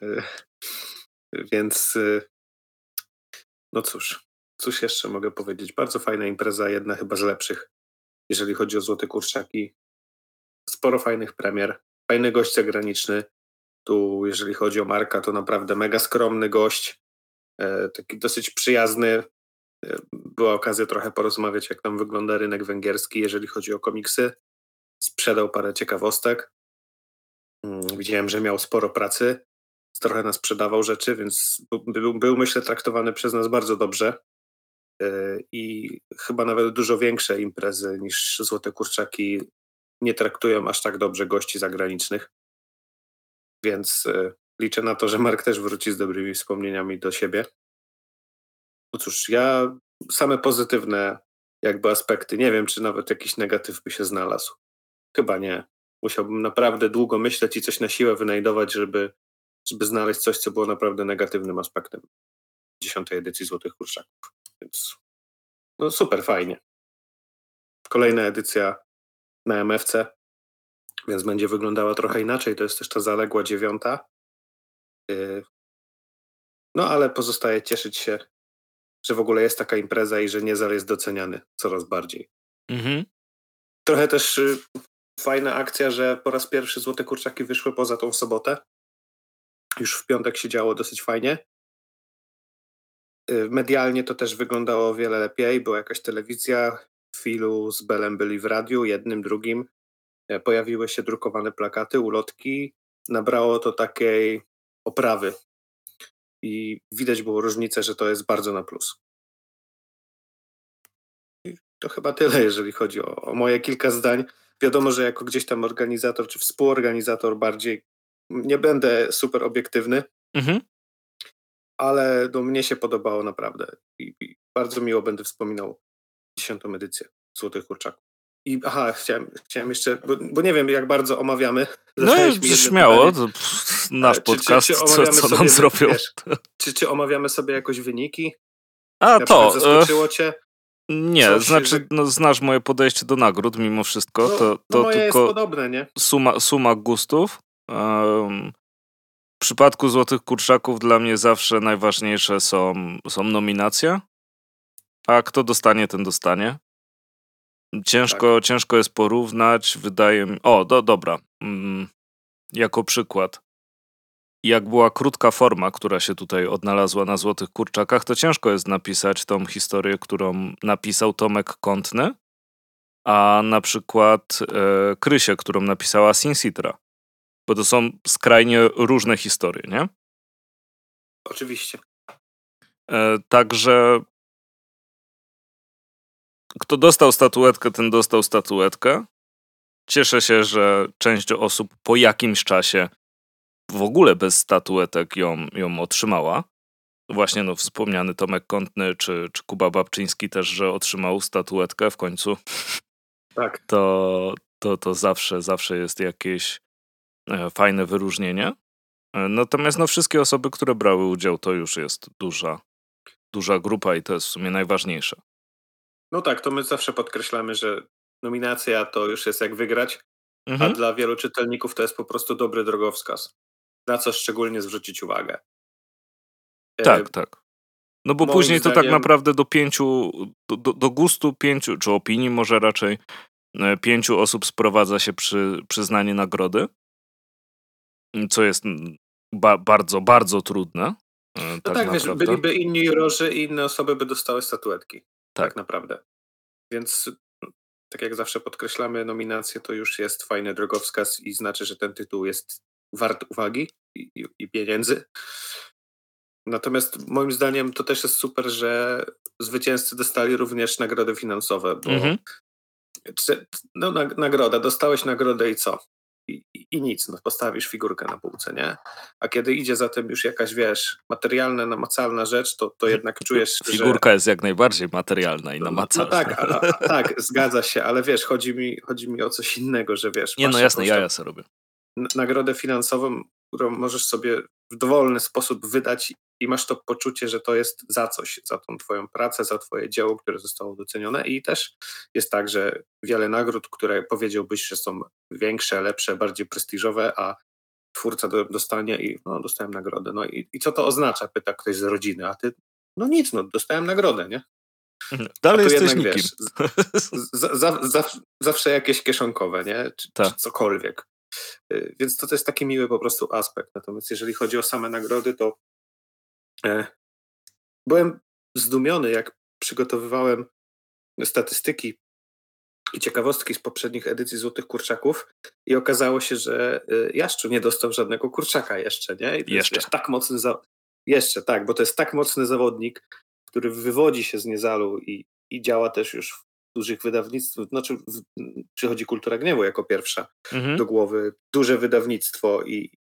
[LAUGHS] Więc no cóż, cóż jeszcze mogę powiedzieć. Bardzo fajna impreza, jedna chyba z lepszych, jeżeli chodzi o Złote Kurczaki. Sporo fajnych premier, fajny gość zagraniczny. Tu, jeżeli chodzi o Marka, to naprawdę mega skromny gość, e, taki dosyć przyjazny, była okazja trochę porozmawiać, jak tam wygląda rynek węgierski, jeżeli chodzi o komiksy. Sprzedał parę ciekawostek. Mm, Widziałem, że miał sporo pracy. Trochę nas sprzedawał rzeczy, więc był, był myślę, traktowany przez nas bardzo dobrze. Yy, I chyba nawet dużo większe imprezy niż Złote Kurczaki nie traktują aż tak dobrze gości zagranicznych. Więc yy, liczę na to, że Mark też wróci z dobrymi wspomnieniami do siebie. No cóż, ja same pozytywne jakby aspekty. Nie wiem, czy nawet jakiś negatyw by się znalazł. Chyba nie. Musiałbym naprawdę długo myśleć i coś na siłę wynajdować, żeby, żeby znaleźć coś, co było naprawdę negatywnym aspektem dziesiątej edycji Złotych Kurczaków. Więc no super, fajnie. Kolejna edycja na MFC, więc będzie wyglądała trochę inaczej. To jest też ta zaległa dziewiąta. Yy, No ale pozostaje cieszyć się, że w ogóle jest taka impreza i że Niezal jest doceniany coraz bardziej. Mhm. Trochę też y, fajna akcja, że po raz pierwszy Złote Kurczaki wyszły poza tą sobotę. Już w piątek się działo dosyć fajnie. Y, Medialnie to też wyglądało o wiele lepiej. Była jakaś telewizja, Filu z Belem byli w radiu, jednym, drugim. E, Pojawiły się drukowane plakaty, ulotki. Nabrało to takiej oprawy. I widać było różnicę, że to jest bardzo na plus. I to chyba tyle, jeżeli chodzi o, o moje kilka zdań. wiadomo, że jako gdzieś tam organizator czy współorganizator bardziej nie będę super obiektywny, Mhm. Ale no, mnie się podobało naprawdę i, i bardzo miło będę wspominał dziesiątą edycję Złotych Kurczaków. I aha, chciałem, chciałem jeszcze, bo, bo nie wiem jak bardzo omawiamy. No śmiało, pytanie. nasz Czy- czy- podcast, czy co, co nam zrobią. wiesz, Czy, czy omawiamy sobie jakoś wyniki? A Na to, przykład e, zaskoczyło cię? nie, coś, znaczy no, znasz moje podejście do nagród mimo wszystko, No, to, no to moje jest tylko podobne, nie? suma, suma gustów. Em, w przypadku Złotych Kurczaków dla mnie zawsze najważniejsze są, są nominacje, a kto dostanie, ten dostanie. Ciężko, Tak. ciężko jest porównać, wydaje mi... O, do, dobra. Mm, jako przykład. Jak była krótka forma, która się tutaj odnalazła na Złotych Kurczakach, to ciężko jest napisać tą historię, którą napisał Tomek Kątny, a na przykład e, Krysię, którą napisała Sin Citra. Bo to są skrajnie różne historie, nie? Oczywiście. E, także kto dostał statuetkę, ten dostał statuetkę. Cieszę się, że część osób po jakimś czasie w ogóle bez statuetek ją, ją otrzymała. Właśnie no, wspomniany Tomek Kątny czy, czy Kuba Babczyński też, że otrzymał statuetkę w końcu. Tak. To, to, to zawsze, zawsze jest jakieś fajne wyróżnienie. E, Natomiast no, wszystkie osoby, które brały udział, to już jest duża, duża grupa i to jest w sumie najważniejsze. No tak, to my zawsze podkreślamy, że nominacja to już jest jak wygrać, a Mhm. dla wielu czytelników to jest po prostu dobry drogowskaz. Na co szczególnie zwrócić uwagę. E, Tak, tak. No bo później to tak zdaniem- naprawdę do pięciu, do, do, do gustu pięciu, czy opinii może raczej, e, pięciu osób sprowadza się przy, przyznanie nagrody, co jest ba, bardzo, bardzo trudne. e, No tak, tak, wiesz, byliby inni jurorzy i inne osoby by dostały statuetki. Tak, Tak. naprawdę. Więc tak jak zawsze podkreślamy, nominacje to już jest fajny drogowskaz i znaczy, że ten tytuł jest wart uwagi i, i, i pieniędzy. Natomiast moim zdaniem to też jest super, że zwycięzcy dostali również nagrody finansowe, bo Mhm. czy, no, nag- nagroda, dostałeś nagrodę i co? I, i, nic, no, postawisz figurkę na półce, nie? A kiedy idzie za tym już jakaś, wiesz, materialna, namacalna rzecz, to, to jednak [LAUGHS] czujesz, że... Figurka jest jak najbardziej materialna i No, namacalna. no tak, a, a, [LAUGHS] tak, zgadza się, ale wiesz, chodzi mi, chodzi mi o coś innego, że wiesz, Nie no jasne, tam ja sobie robię. nagrodę finansową, którą możesz sobie w dowolny sposób wydać i masz to poczucie, że to jest za coś, za tą twoją pracę, za twoje dzieło, które zostało docenione i też jest tak, że wiele nagród, które powiedziałbyś, że są większe, lepsze, bardziej prestiżowe, a twórca do, dostanie i no, dostałem nagrodę. No i, i co to oznacza? Pyta ktoś z rodziny, a ty no nic, no dostałem nagrodę, nie? Dalej A tu jesteś jednak, nikim. wiesz, z- za, za, zawsze jakieś kieszonkowe, nie? Czy, Tak. czy cokolwiek. Y, Więc to, to jest taki miły po prostu aspekt. Natomiast jeżeli chodzi o same nagrody, to byłem zdumiony, jak przygotowywałem statystyki i ciekawostki z poprzednich edycji Złotych Kurczaków i okazało się, że y, Jaszczu nie dostał żadnego kurczaka jeszcze, nie? Jeszcze. Jest, tak mocny za... Jeszcze, tak, bo to jest tak mocny zawodnik, który wywodzi się z Niezalu i, i działa też już w dużych wydawnictwach, znaczy w, przychodzi Kultura Gniewu jako pierwsza Mhm. do głowy, duże wydawnictwo i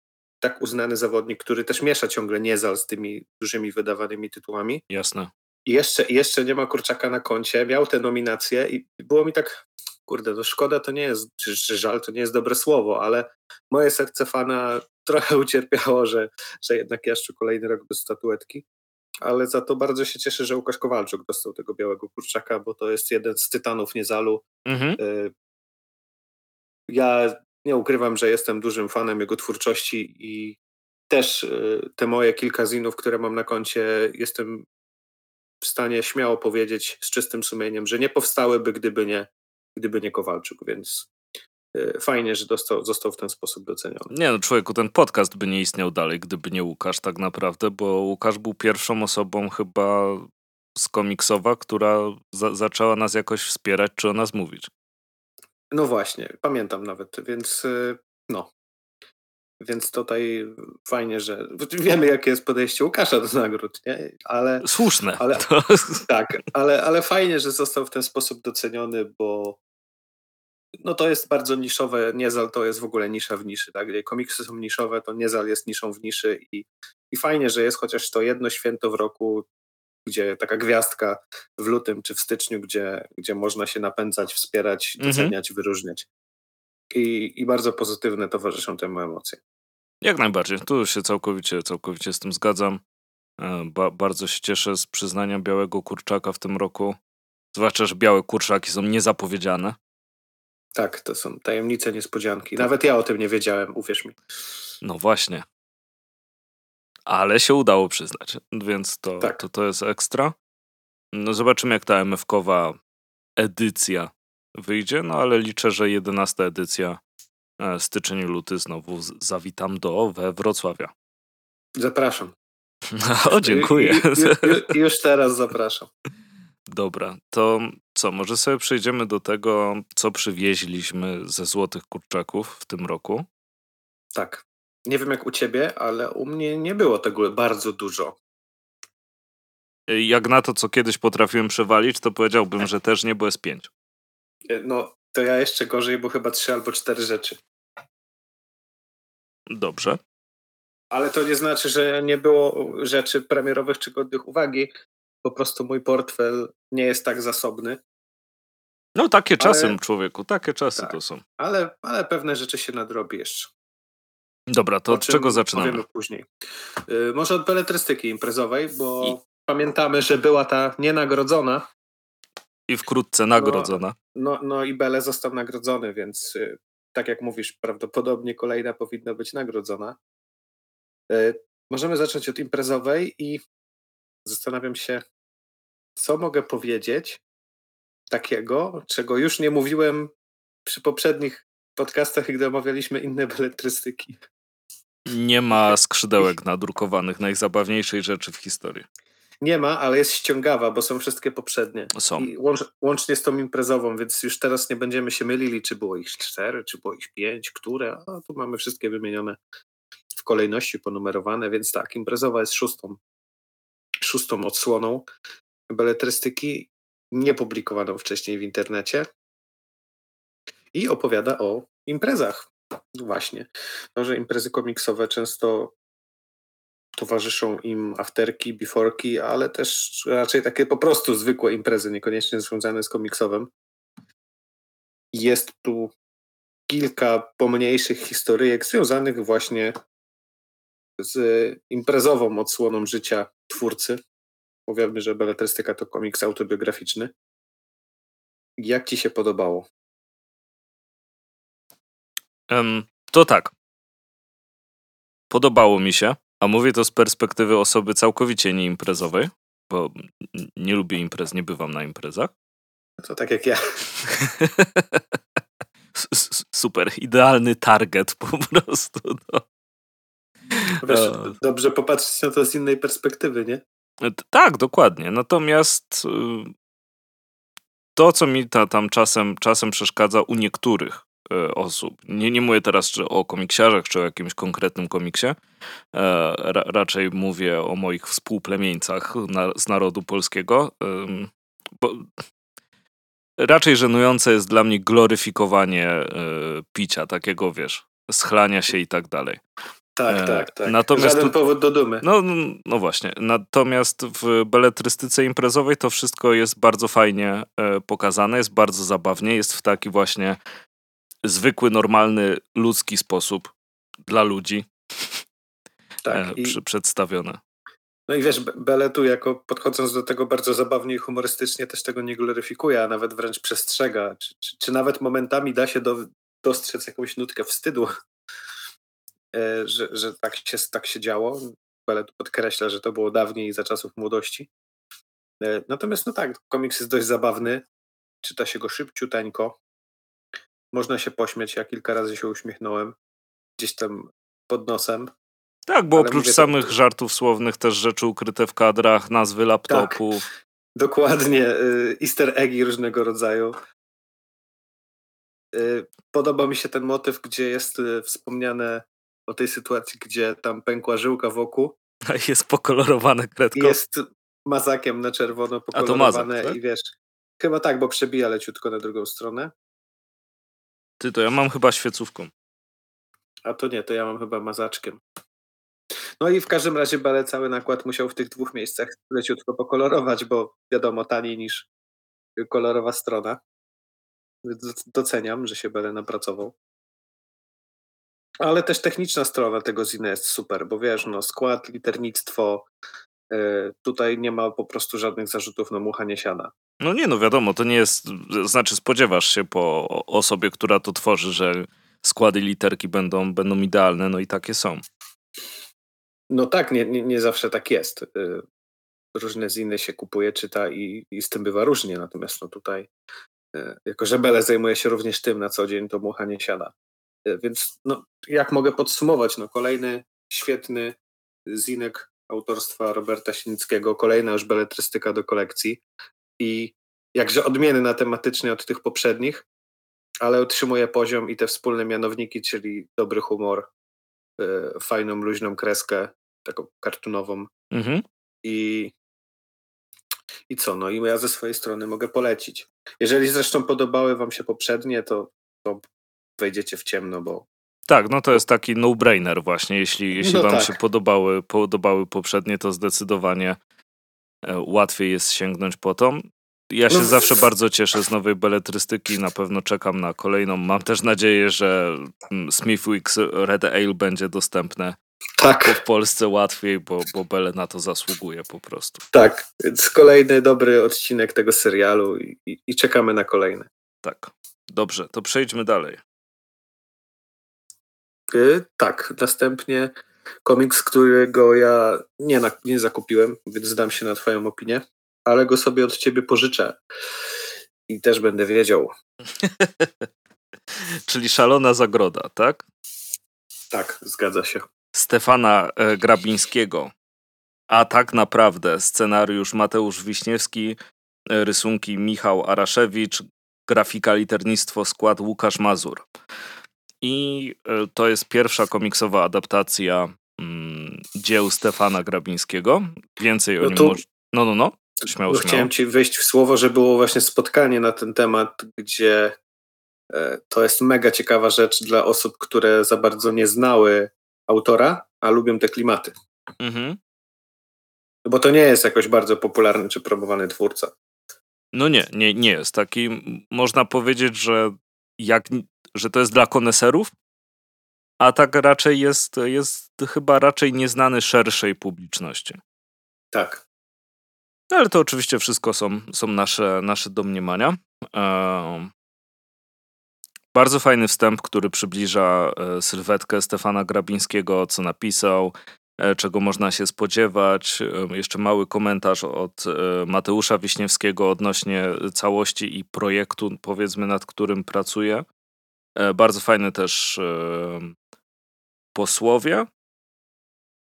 tak uznany zawodnik, który też miesza ciągle Niezal z tymi dużymi wydawanymi tytułami. Jasne. I jeszcze, jeszcze nie ma kurczaka na koncie, miał te nominacje i było mi tak, kurde, no szkoda to nie jest, czy, czy żal to nie jest dobre słowo, ale moje serce fana trochę [LAUGHS] ucierpiało, że, że jednak jeszcze kolejny rok bez statuetki. Ale za to bardzo się cieszę, że Łukasz Kowalczuk dostał tego białego kurczaka, bo to jest jeden z tytanów Niezalu. Mhm. Y, Ja nie ukrywam, że jestem dużym fanem jego twórczości i też y, te moje kilka zinów, które mam na koncie, jestem w stanie śmiało powiedzieć z czystym sumieniem, że nie powstałyby, gdyby nie, gdyby nie Kowalczuk, więc y, fajnie, że dostał, został w ten sposób doceniony. Nie no, człowieku, ten podcast by nie istniał dalej, gdyby nie Łukasz tak naprawdę, bo Łukasz był pierwszą osobą chyba z komiksowa, która za zaczęła nas jakoś wspierać, czy o nas mówić. No właśnie, pamiętam nawet, więc y, no. Więc tutaj fajnie, że [LAUGHS] wiemy, jakie jest podejście Łukasza do nagród, nie? Ale Słuszne. Ale- [LAUGHS] To... [LAUGHS] Tak, ale, ale fajnie, że został w ten sposób doceniony, bo no to jest bardzo niszowe, Niezal to jest w ogóle nisza w niszy, tak? Gdzie komiksy są niszowe, to Niezal jest niszą w niszy i, i fajnie, że jest chociaż to jedno święto w roku, gdzie taka gwiazdka w lutym czy w styczniu, gdzie, gdzie można się napędzać, wspierać, Mhm. doceniać, wyróżniać. I, I bardzo pozytywne towarzyszą temu emocje. Jak najbardziej. Tu się całkowicie, całkowicie z tym zgadzam. E, Ba bardzo się cieszę z przyznania białego kurczaka w tym roku. Zwłaszcza, że białe kurczaki są niezapowiedziane. Tak, to są tajemnice, niespodzianki. Nawet ja o tym nie wiedziałem, uwierz mi. No właśnie. Ale się udało przyznać, więc to, Tak. to, to jest ekstra. No zobaczymy, jak ta MFK-owa edycja wyjdzie, no ale liczę, że 11 edycja e, styczeń luty znowu z- zawitam do we Wrocławia. Zapraszam. [LAUGHS] O, dziękuję. Już teraz zapraszam. Dobra, to co, może sobie przejdziemy do tego, co przywieźliśmy ze Złotych Kurczaków w tym roku. Tak. Nie wiem jak u ciebie, ale u mnie nie było tego bardzo dużo. Jak na to, co kiedyś potrafiłem przewalić, to powiedziałbym, że też nie, bo jest pięć. No, to ja jeszcze gorzej, bo chyba trzy albo cztery rzeczy. Dobrze. Ale to nie znaczy, że nie było rzeczy premierowych czy godnych uwagi. Po prostu mój portfel nie jest tak zasobny, No takie czasem, Ale- człowieku, takie czasy Tak. to są. ale, ale pewne rzeczy się nadrobi jeszcze. Dobra, to od czego zaczynamy? Powiemy później. Y, może od beletrystyki imprezowej, bo I- pamiętamy, że była ta nienagrodzona. I wkrótce nagrodzona. No, no i Bele został nagrodzony, więc y, tak jak mówisz, prawdopodobnie kolejna powinna być nagrodzona. Y, możemy zacząć od imprezowej i zastanawiam się, co mogę powiedzieć takiego, czego już nie mówiłem przy poprzednich podcastach, gdy omawialiśmy inne beletrystyki. Nie ma skrzydełek nadrukowanych najzabawniejszej rzeczy w historii. Nie ma, ale jest ściągawa, bo są wszystkie poprzednie. Są. Łącz, łącznie z tą imprezową, więc już teraz nie będziemy się mylili, czy było ich cztery, czy było ich pięć, które. A tu mamy wszystkie wymienione w kolejności, ponumerowane, więc tak, imprezowa jest szóstą, szóstą odsłoną beletrystyki, niepublikowaną wcześniej w internecie i opowiada o imprezach. Właśnie. To, że imprezy komiksowe często towarzyszą im afterki, beforeki, ale też raczej takie po prostu zwykłe imprezy, niekoniecznie związane z komiksowym. Jest tu kilka pomniejszych historyjek związanych właśnie z imprezową odsłoną życia twórcy. Powiemy, że beletrystyka to komiks autobiograficzny. Jak ci się podobało? To tak. Podobało mi się, a mówię to z perspektywy osoby całkowicie nieimprezowej, bo nie lubię imprez, nie bywam na imprezach. To tak jak ja. [LAUGHS] Super, idealny target po prostu. No. Wiesz, E. dobrze popatrzeć na to z innej perspektywy, nie? T- Tak, dokładnie. Natomiast y, to, co mi ta, tam czasem, czasem przeszkadza u niektórych osób, nie, nie mówię teraz czy o komiksiarzach, czy o jakimś konkretnym komiksie, e, ra, raczej mówię o moich współplemieńcach na, z narodu polskiego, bo raczej żenujące jest dla mnie gloryfikowanie y, picia, takiego wiesz, schlania się i tak dalej. Tak, E, tak, tak. natomiast Żaden tu- powód do dumy. No, no, no właśnie. Natomiast w beletrystyce imprezowej to wszystko jest bardzo fajnie e, pokazane, jest bardzo zabawnie, jest w taki właśnie zwykły, normalny, ludzki sposób dla ludzi tak. e, I, przedstawione. no i wiesz, Be- Beletu jako podchodząc do tego bardzo zabawnie i humorystycznie też tego nie gloryfikuje, a nawet wręcz przestrzega. Czy, czy, czy nawet momentami da się do, dostrzec jakąś nutkę wstydu, e, że, że tak, się, tak się działo. Beletu podkreśla, że to było dawniej za czasów młodości. E, Natomiast no tak, komiks jest dość zabawny. Czyta się go szybciuteńko. Można się pośmiać. Ja kilka razy się uśmiechnąłem gdzieś tam pod nosem. Tak, bo Ale oprócz mówię, to- samych żartów słownych też rzeczy ukryte w kadrach, nazwy laptopów. Dokładnie, y, easter eggi różnego rodzaju. Y, Podoba mi się ten motyw, gdzie jest y, wspomniane o tej sytuacji, gdzie tam pękła żyłka wokół. [LAUGHS] A jest pokolorowane kredką. jest mazakiem na czerwono A to mazak, pokolorowane tak? i wiesz, chyba tak, bo przebija leciutko na drugą stronę. Ty to ja mam chyba świecówką. A to nie, to ja mam chyba mazaczkiem. No i w każdym razie Bele cały nakład musiał w tych dwóch miejscach leciutko pokolorować, bo wiadomo, taniej niż kolorowa strona. Doceniam, że się Bele napracował. Ale też techniczna strona tego zina jest super, bo wiesz, no skład, liternictwo, yy, tutaj nie ma po prostu żadnych zarzutów na mucha nie siada. No nie, no wiadomo, to nie jest, znaczy spodziewasz się po osobie, która to tworzy, że składy literki będą, będą idealne, no i takie są. No tak, nie, nie, nie zawsze tak jest. Y, różne ziny się kupuje, czyta i, i z tym bywa różnie, natomiast no tutaj, y, jako że Bele zajmuje się również tym na co dzień, to mucha nie siada. Y, więc no, jak mogę podsumować? No, kolejny świetny zinek autorstwa Roberta Sinickiego, kolejna już beletrystyka do kolekcji i jakże odmienna tematycznie od tych poprzednich, ale utrzymuje poziom i te wspólne mianowniki, czyli dobry humor, fajną, luźną kreskę, taką kartunową. Mhm. I, I co? No i ja ze swojej strony mogę polecić. Jeżeli zresztą podobały Wam się poprzednie, to, to wejdziecie w ciemno, bo. Tak, no to jest taki no-brainer właśnie. Jeśli, jeśli No Wam tak. się podobały, podobały poprzednie, to zdecydowanie łatwiej jest sięgnąć po to. Ja się No zawsze bardzo cieszę z nowej beletrystyki, na pewno czekam na kolejną. Mam też nadzieję, że mm, Smithwick's Red Ale będzie dostępne Tak, w Polsce łatwiej, bo, bo Bele na to zasługuje po prostu. tak. Więc kolejny dobry odcinek tego serialu i, i, czekamy na kolejny. Tak. Dobrze, to przejdźmy dalej. Y, tak, następnie komiks, którego ja nie, na, nie zakupiłem, więc zdam się na Twoją opinię, ale go sobie od Ciebie pożyczę i też będę wiedział. [LAUGHS] Czyli Szalona Zagroda, tak? Tak, zgadza się. Stefana e, Grabińskiego. A tak naprawdę scenariusz Mateusz Wiśniewski, e, rysunki Michał Araszewicz, grafika liternictwo skład Łukasz Mazur. I e, to jest pierwsza komiksowa adaptacja mm, dzieł Stefana Grabińskiego. Więcej o No nim tu- może... No, no, no. Śmiało, No, śmiało. chciałem Ci wejść w słowo, że było właśnie spotkanie na ten temat, gdzie e, to jest mega ciekawa rzecz dla osób, które za bardzo nie znały autora, a lubią te klimaty. Mhm. Bo to nie jest jakoś bardzo popularny czy promowany twórca. No nie, nie, nie jest taki. Można powiedzieć, że, jak, że to jest dla koneserów, a tak raczej jest, jest chyba raczej nieznany szerszej publiczności. Tak. No ale to oczywiście wszystko są, są nasze, nasze domniemania. Bardzo fajny wstęp, który przybliża e, sylwetkę Stefana Grabińskiego, co napisał, e, czego można się spodziewać. Jeszcze mały komentarz od e, Mateusza Wiśniewskiego odnośnie całości i projektu, powiedzmy, nad którym pracuje. E, Bardzo fajny też e, posłowie,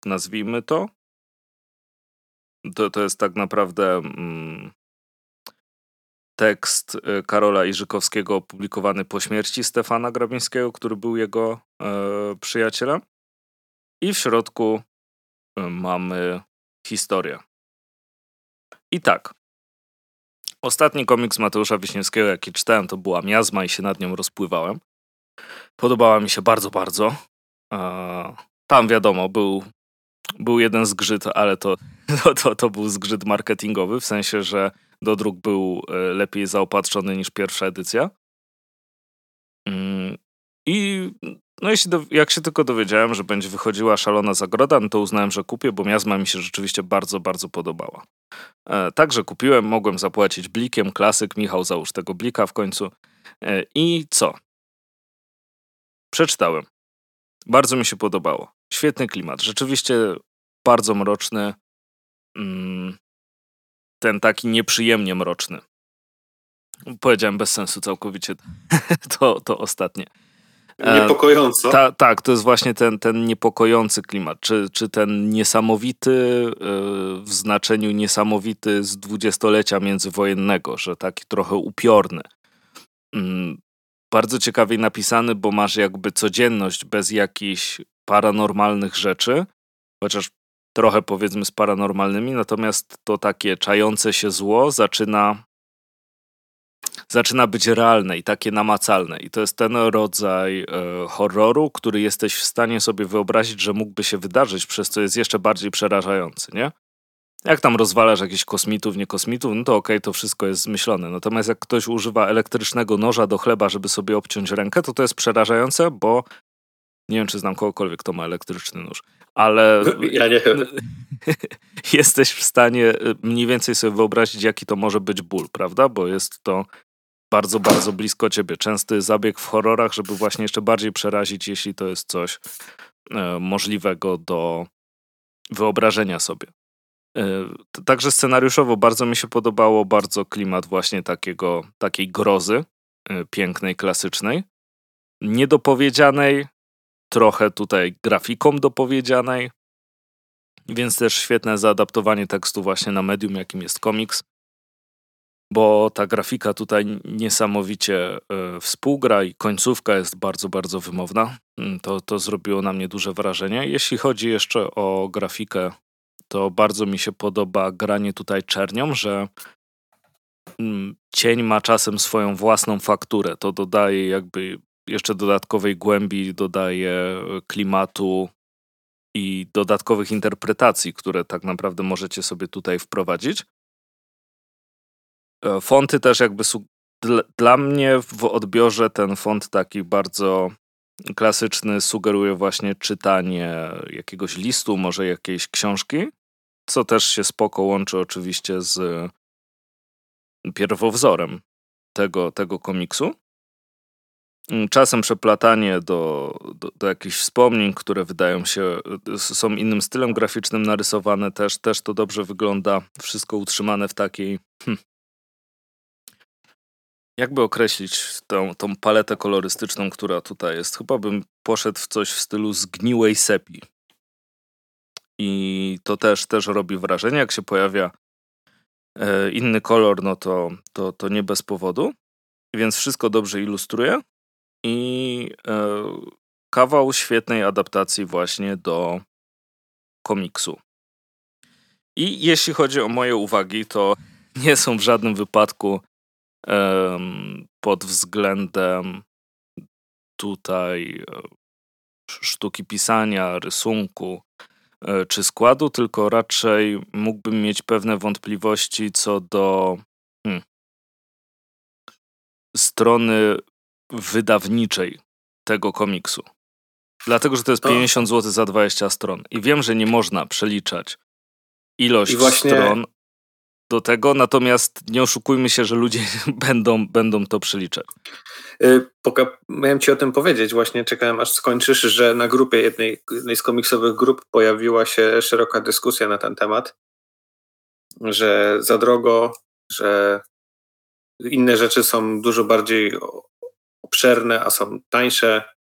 nazwijmy to. To, to jest tak naprawdę mm, tekst y, Karola Iżykowskiego opublikowany po śmierci Stefana Grabińskiego, który był jego e, przyjacielem. I w środku mamy historię. I tak. Ostatni komiks Mateusza Wiśniewskiego, jaki czytałem, to była Miazma i się nad nią rozpływałem. Podobała mi się bardzo, bardzo. Tam wiadomo, był, był jeden zgrzyt, ale to, [LAUGHS] to, to, to był zgrzyt marketingowy, w sensie, że dodruk był e, lepiej zaopatrzony niż pierwsza edycja. Mm, I no jeśli do, jak się tylko dowiedziałem, że będzie wychodziła Szalona Zagroda, no to uznałem, że kupię, bo miazma mi się rzeczywiście bardzo, bardzo podobała. E, także kupiłem, mogłem zapłacić blikiem, klasyk, Michał załóż tego blika w końcu. E, I co? Przeczytałem. Bardzo mi się podobało. Świetny klimat, rzeczywiście bardzo mroczny. Mm, ten taki nieprzyjemnie mroczny. Powiedziałem bez sensu całkowicie [LAUGHS] to, to ostatnie. E, Niepokojąco. Ta, tak, to jest właśnie ten, ten niepokojący klimat. Czy, czy ten niesamowity yy, w znaczeniu niesamowity z dwudziestolecia międzywojennego, że taki trochę upiorny. Bardzo ciekawie napisany, bo masz jakby codzienność bez jakichś paranormalnych rzeczy, chociaż trochę powiedzmy z paranormalnymi, natomiast to takie czające się zło zaczyna zaczyna być realne i takie namacalne. I to jest ten rodzaj e, horroru, który jesteś w stanie sobie wyobrazić, że mógłby się wydarzyć, przez co jest jeszcze bardziej przerażający, nie? Jak tam rozwalasz jakichś kosmitów, nie kosmitów, no to okej, okay, to wszystko jest zmyślone. Natomiast jak ktoś używa elektrycznego noża do chleba, żeby sobie obciąć rękę, to to jest przerażające, bo nie wiem, czy znam kogokolwiek, kto ma elektryczny nóż, ale [LAUGHS] ja nie [LAUGHS] jesteś w stanie y, mniej więcej sobie wyobrazić, jaki to może być ból, prawda? Bo jest to bardzo, bardzo blisko ciebie. Częsty zabieg w horrorach, żeby właśnie jeszcze bardziej przerazić, jeśli to jest coś e, możliwego do wyobrażenia sobie. E, także scenariuszowo bardzo mi się podobało, bardzo klimat właśnie takiego, takiej grozy e, pięknej, klasycznej, niedopowiedzianej, trochę tutaj grafiką dopowiedzianej, więc też świetne zaadaptowanie tekstu właśnie na medium, jakim jest komiks, bo ta grafika tutaj niesamowicie y, współgra i końcówka jest bardzo, bardzo wymowna. Mm, to, to zrobiło na mnie duże wrażenie. Jeśli chodzi jeszcze o grafikę, to bardzo mi się podoba granie tutaj czernią, że mm, cień ma czasem swoją własną fakturę. To dodaje jakby jeszcze dodatkowej głębi, dodaje klimatu i dodatkowych interpretacji, które tak naprawdę możecie sobie tutaj wprowadzić. E, fonty też jakby dla mnie w odbiorze ten font taki bardzo klasyczny sugeruje właśnie czytanie jakiegoś listu, może jakiejś książki, co też się spoko łączy oczywiście z pierwowzorem tego, tego komiksu. Mm, czasem przeplatanie do, do, do, jakichś wspomnień, które wydają się, y, są innym stylem graficznym narysowane, też, też to dobrze wygląda. Wszystko utrzymane w takiej. Hm, jakby określić tą, tą paletę kolorystyczną, która tutaj jest? Chyba bym poszedł w coś w stylu zgniłej sepi. I to też, też robi wrażenie, jak się pojawia e, inny kolor, no to, to, to nie bez powodu. Więc wszystko dobrze ilustruje i e, kawał świetnej adaptacji właśnie do komiksu. I jeśli chodzi o moje uwagi, to [LAUGHS] nie są w żadnym wypadku pod względem tutaj e, sztuki pisania, rysunku czy składu, tylko raczej mógłbym mieć pewne wątpliwości co do hmm, strony wydawniczej tego komiksu. Dlatego, że to jest 50 zł za 20 stron. I wiem, że nie można przeliczać ilość właśnie... stron do tego, natomiast nie oszukujmy się, że ludzie [LAUGHS] będą, będą to przeliczać. Y, poka miałem ci o tym powiedzieć, właśnie czekałem aż skończysz, że na grupie jednej, jednej z komiksowych grup pojawiła się szeroka dyskusja na ten temat, że za drogo, że inne rzeczy są dużo bardziej obszerne, a są tańsze.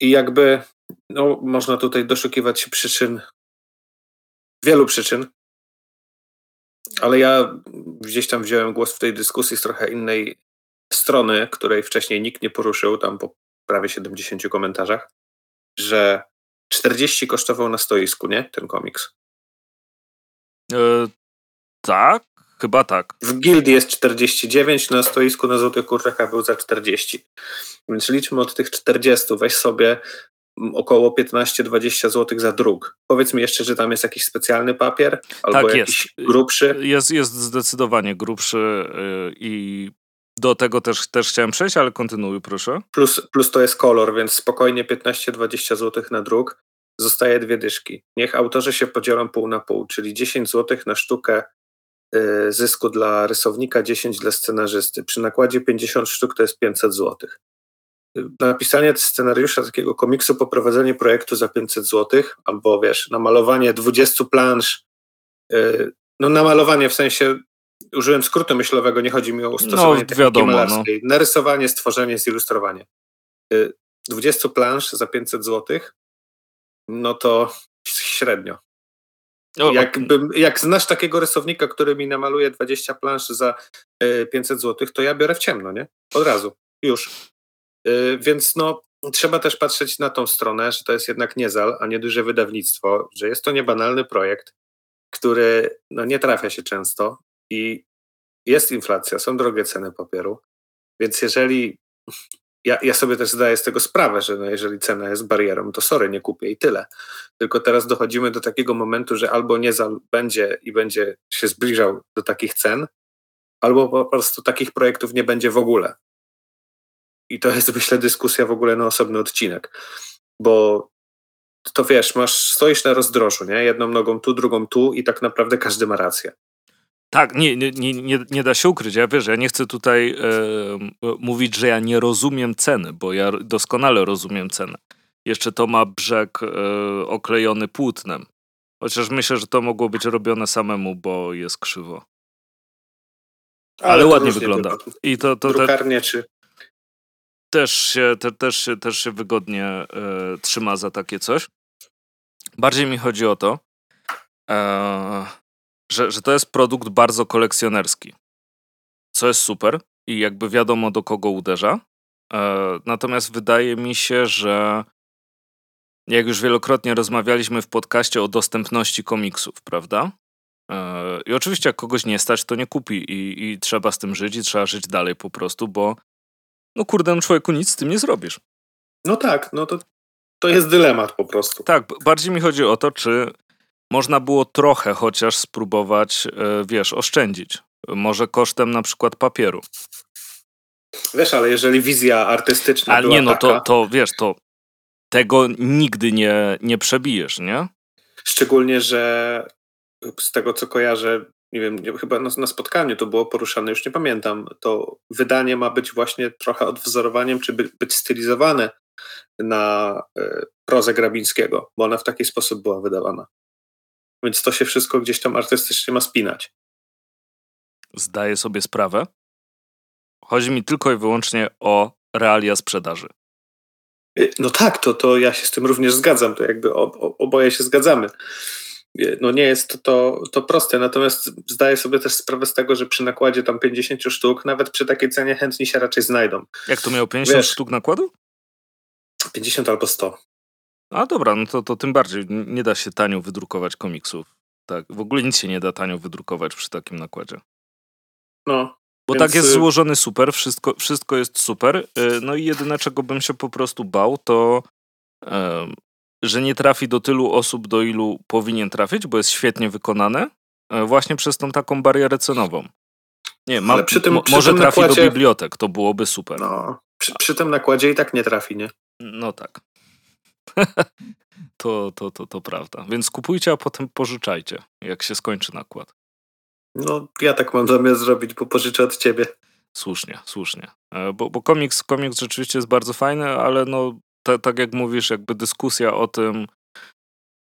I jakby no, można tutaj doszukiwać się przyczyn, wielu przyczyn, ale ja gdzieś tam wziąłem głos w tej dyskusji z trochę innej strony, której wcześniej nikt nie poruszył, tam po prawie 70 komentarzach, że 40 kosztował na stoisku, nie? Ten komiks. E, tak, Chyba tak. W gildii jest 49, na stoisku na Złotych Kurczakach był za 40. Więc liczmy od tych 40, weź sobie około 15-20 zł za druk. Powiedz mi jeszcze, że tam jest jakiś specjalny papier albo tak, jakiś jest. grubszy. Jest, jest zdecydowanie grubszy yy, i do tego też, też chciałem przejść, ale kontynuuj proszę. Plus, plus to jest kolor, więc spokojnie 15-20 zł na druk. Zostaje dwie dyszki. Niech autorzy się podzielą pół na pół, czyli 10 zł na sztukę Y, zysku dla rysownika, 10 dla scenarzysty. Przy nakładzie 50 sztuk to jest 500 zł. Napisanie scenariusza takiego komiksu, poprowadzenie projektu za 500 zł, albo wiesz, namalowanie 20 plansz, y, no namalowanie w sensie, użyłem skrótu myślowego, nie chodzi mi o stosowanie no, techniki wiadomo, malarskiej. No. Narysowanie, stworzenie, zilustrowanie. 20 y, plansz za 500 zł, no to średnio. O, Jakbym, jak znasz takiego rysownika, który mi namaluje 20 planszy za 500 e, zł, to ja biorę w ciemno, nie? Od razu, już. E, więc no, trzeba też patrzeć na tą stronę, że to jest jednak niezal, a nie duże wydawnictwo, że jest to niebanalny projekt, który no, nie trafia się często i jest inflacja, są drogie ceny papieru, więc jeżeli ja, ja sobie też zdaję z tego sprawę, że no jeżeli cena jest barierą, to sorry, nie kupię i tyle. Tylko teraz dochodzimy do takiego momentu, że albo nie będzie i będzie się zbliżał do takich cen, albo po prostu takich projektów nie będzie w ogóle. I to jest, myślę, dyskusja w ogóle na osobny odcinek. Bo to wiesz, masz, stoisz na rozdrożu, nie? Jedną nogą tu, drugą tu i tak naprawdę każdy ma rację. Tak, nie, nie, nie, nie da się ukryć. Ja wiesz, ja nie chcę tutaj e, mówić, że ja nie rozumiem ceny, bo ja doskonale rozumiem cenę. Jeszcze to ma brzeg e, oklejony płótnem. Chociaż myślę, że to mogło być robione samemu, bo jest krzywo. Ale, Ale ładnie wygląda. I to, to, Drukarnie czy też się, te, też też się wygodnie e, trzyma za takie coś. Bardziej mi chodzi o to, e, że, że to jest produkt bardzo kolekcjonerski, co jest super i jakby wiadomo do kogo uderza. E, natomiast wydaje mi się, że jak już wielokrotnie rozmawialiśmy w podcaście o dostępności komiksów, prawda? E, I oczywiście, jak kogoś nie stać, to nie kupi i, i trzeba z tym żyć i trzeba żyć dalej po prostu, bo no kurde, no człowieku, nic z tym nie zrobisz. No tak, no to, to jest dylemat po prostu. Tak, bardziej mi chodzi o to, czy można było trochę chociaż spróbować, e, wiesz, oszczędzić. Może kosztem na przykład papieru. Wiesz, ale jeżeli wizja artystyczna Ale nie, no taka, to, to wiesz, to tego nigdy nie, nie przebijesz, nie? Szczególnie, że z tego co kojarzę, nie wiem, chyba na, na, spotkaniu to było poruszane, już nie pamiętam, to wydanie ma być właśnie trochę odwzorowaniem, czy by, być stylizowane na y, prozę Grabińskiego, bo ona w taki sposób była wydawana. Więc to się wszystko gdzieś tam artystycznie ma spinać. Zdaję sobie sprawę. Chodzi mi tylko i wyłącznie o realia sprzedaży. Y, no tak, to, to ja się z tym również zgadzam, to jakby oboje się zgadzamy no nie jest to, to, proste, natomiast zdaję sobie też sprawę z tego, że przy nakładzie tam 50 sztuk, nawet przy takiej cenie chętni się raczej znajdą. Jak to miał 50 Wiesz, sztuk nakładu? 50 albo 100. A dobra, no to, to tym bardziej nie da się tanio wydrukować komiksów. Tak, w ogóle nic się nie da tanio wydrukować przy takim nakładzie. No. Bo więc... tak jest y, złożony super, wszystko, wszystko jest super. Y, no i jedyne, czego bym się po prostu bał, to że nie trafi do tylu osób, do ilu powinien trafić, bo jest świetnie wykonane, e, właśnie przez tą taką barierę cenową. Nie, ma, przy tym, przy może tym trafi nakładzie... do bibliotek, to byłoby super. No, przy, przy, tym nakładzie i tak nie trafi, nie? No tak. [LAUGHS] to, to, to, to prawda. Więc kupujcie, a potem pożyczajcie, jak się skończy nakład. No, ja tak mam zamiar zrobić, bo pożyczę od ciebie. Słusznie, słusznie. E, bo, bo komiks, komiks rzeczywiście jest bardzo fajny, ale no tak jak mówisz, jakby dyskusja o tym,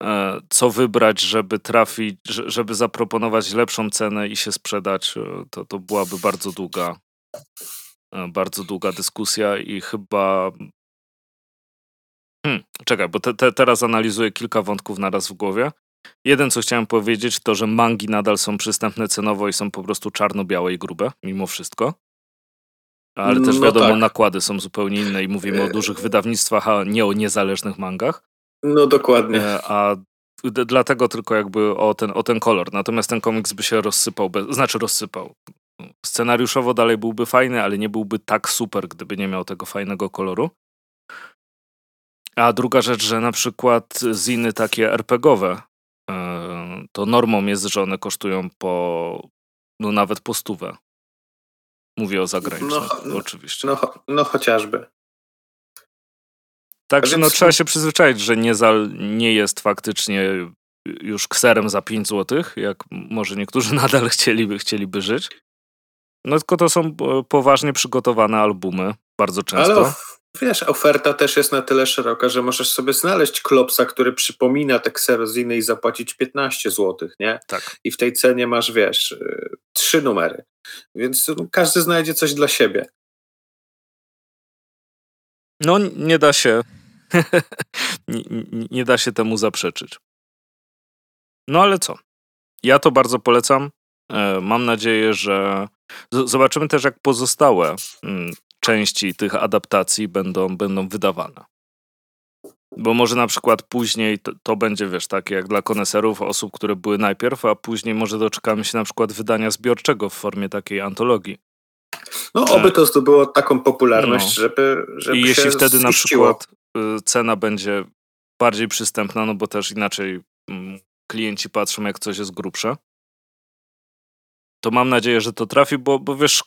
e, co wybrać, żeby trafić, żeby zaproponować lepszą cenę i się sprzedać, e, to, to byłaby bardzo długa, e, bardzo długa dyskusja i chyba. Hmm, czekaj, bo te, te, teraz analizuję kilka wątków naraz w głowie. Jeden, co chciałem powiedzieć, to, że mangi nadal są przystępne cenowo i są po prostu czarno-białe i grube, mimo wszystko. Ale też no wiadomo, tak. nakłady są zupełnie inne i mówimy o e, dużych wydawnictwach, a nie o niezależnych mangach. No dokładnie. E, a dlatego tylko jakby o ten, o ten kolor. Natomiast ten komiks by się rozsypał, bez, znaczy rozsypał. Scenariuszowo dalej byłby fajny, ale nie byłby tak super, gdyby nie miał tego fajnego koloru. A druga rzecz, że na przykład ziny takie RPGowe, e, to normą jest, że one kosztują po, no nawet po stówę. Mówię o zagranicznych, no, oczywiście. No, no chociażby. Także no, trzeba się przyzwyczaić, że Niezal nie jest faktycznie już kserem za 5 zł, jak może niektórzy [LAUGHS] nadal chcieliby, chcieliby żyć. No tylko to są e, poważnie przygotowane albumy, bardzo często. Ale wiesz, oferta też jest na tyle szeroka, że możesz sobie znaleźć klopsa, który przypomina te kseroziny i zapłacić 15 zł, nie? Tak. I w tej cenie masz, wiesz, y, trzy numery. Więc każdy znajdzie coś dla siebie. No, nie da się. [LAUGHS] nie, nie da się temu zaprzeczyć. No ale co? Ja to bardzo polecam. E, mam nadzieję, że zobaczymy też, jak pozostałe mm, części tych adaptacji będą, będą wydawane. Bo może na przykład później to, to będzie, wiesz, takie jak dla koneserów, osób, które były najpierw, a później może doczekamy się na przykład wydania zbiorczego w formie takiej antologii. No, oby to zdobyło taką popularność, No. żeby, żeby I jeśli wtedy na przykład y, cena będzie bardziej przystępna, no bo też inaczej mm, klienci patrzą, jak coś jest grubsze, to mam nadzieję, że to trafi, bo, bo wiesz,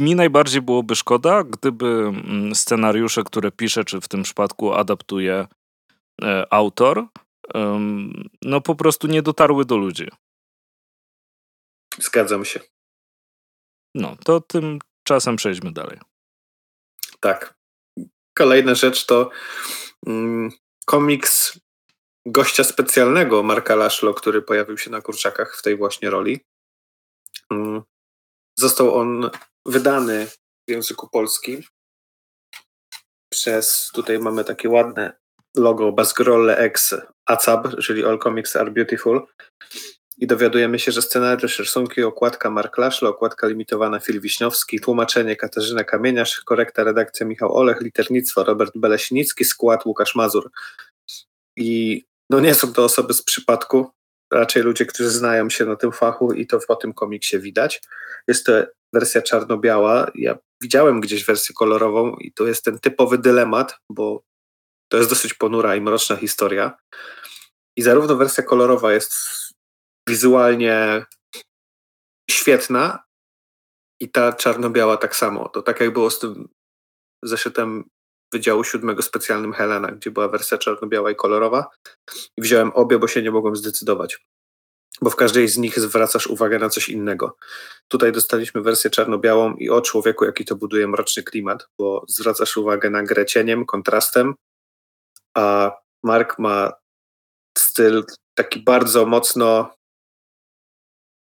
mi najbardziej byłoby szkoda, gdyby mm, scenariusze, które pisze, czy w tym przypadku adaptuje e, autor, no po prostu nie dotarły do ludzi. Zgadzam się. No, to tymczasem przejdźmy dalej. Tak. Kolejna rzecz to mm, komiks gościa specjalnego Marka Laszlo, który pojawił się na kurczakach w tej właśnie roli. Mm, Został on wydany w języku polskim przez, tutaj mamy takie ładne logo Basgrolle X ACAB, czyli All Comics Are Beautiful. I dowiadujemy się, że scenariusz, rysunki, okładka Mark Laszlo, okładka limitowana Fil Wiśniowski, tłumaczenie Katarzyna Kamieniarz, korekta redakcja Michał Olech, liternictwo Robert Beleśnicki, skład Łukasz Mazur. I no nie są to osoby z przypadku, raczej ludzie, którzy znają się na tym fachu i to po tym komiksie widać. Jest to wersja czarno-biała. Ja widziałem gdzieś wersję kolorową i to jest ten typowy dylemat, bo to jest dosyć ponura i mroczna historia. I zarówno wersja kolorowa jest wizualnie świetna i ta czarno-biała tak samo. To tak jak było z tym zeszytem Wydziału Siódmego specjalnym Helena, gdzie była wersja czarno-biała i kolorowa. I wziąłem obie, bo się nie mogłem zdecydować. Bo w każdej z nich zwracasz uwagę na coś innego. Tutaj dostaliśmy wersję czarno-białą i o człowieku, jaki to buduje mroczny klimat, bo zwracasz uwagę na grę cieniem, kontrastem, a Mark ma styl taki bardzo mocno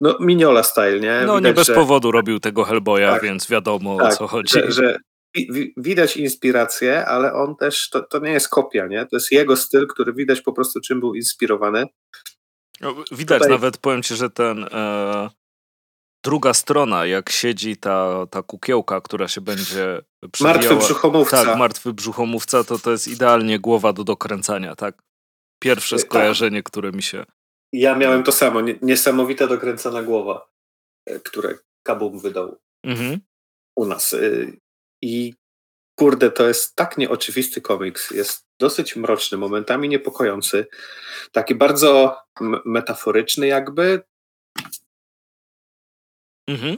no miniola style, nie? No nie Widać, bez że- powodu robił tego Hellboya, Tak. więc wiadomo o tak, co chodzi. Że, że wi- wi- widać inspirację, ale on też, to, to nie jest kopia, nie? To jest jego styl, który widać po prostu czym był inspirowany. No, Widać Tutaj- nawet, powiem ci, że ten e, druga strona, jak siedzi ta, ta kukiełka, która się będzie przewijała. Martwy brzuchomówca. Tak, martwy brzuchomówca, to to jest idealnie głowa do dokręcania, tak? Pierwsze Tak. skojarzenie, które mi się... Ja miałem to samo, nie- niesamowita dokręcona głowa, e, które Kabum wydał Mhm. u nas. I kurde, to jest tak nieoczywisty komiks. Jest dosyć mroczny, momentami niepokojący. Taki bardzo metaforyczny jakby. Mhm.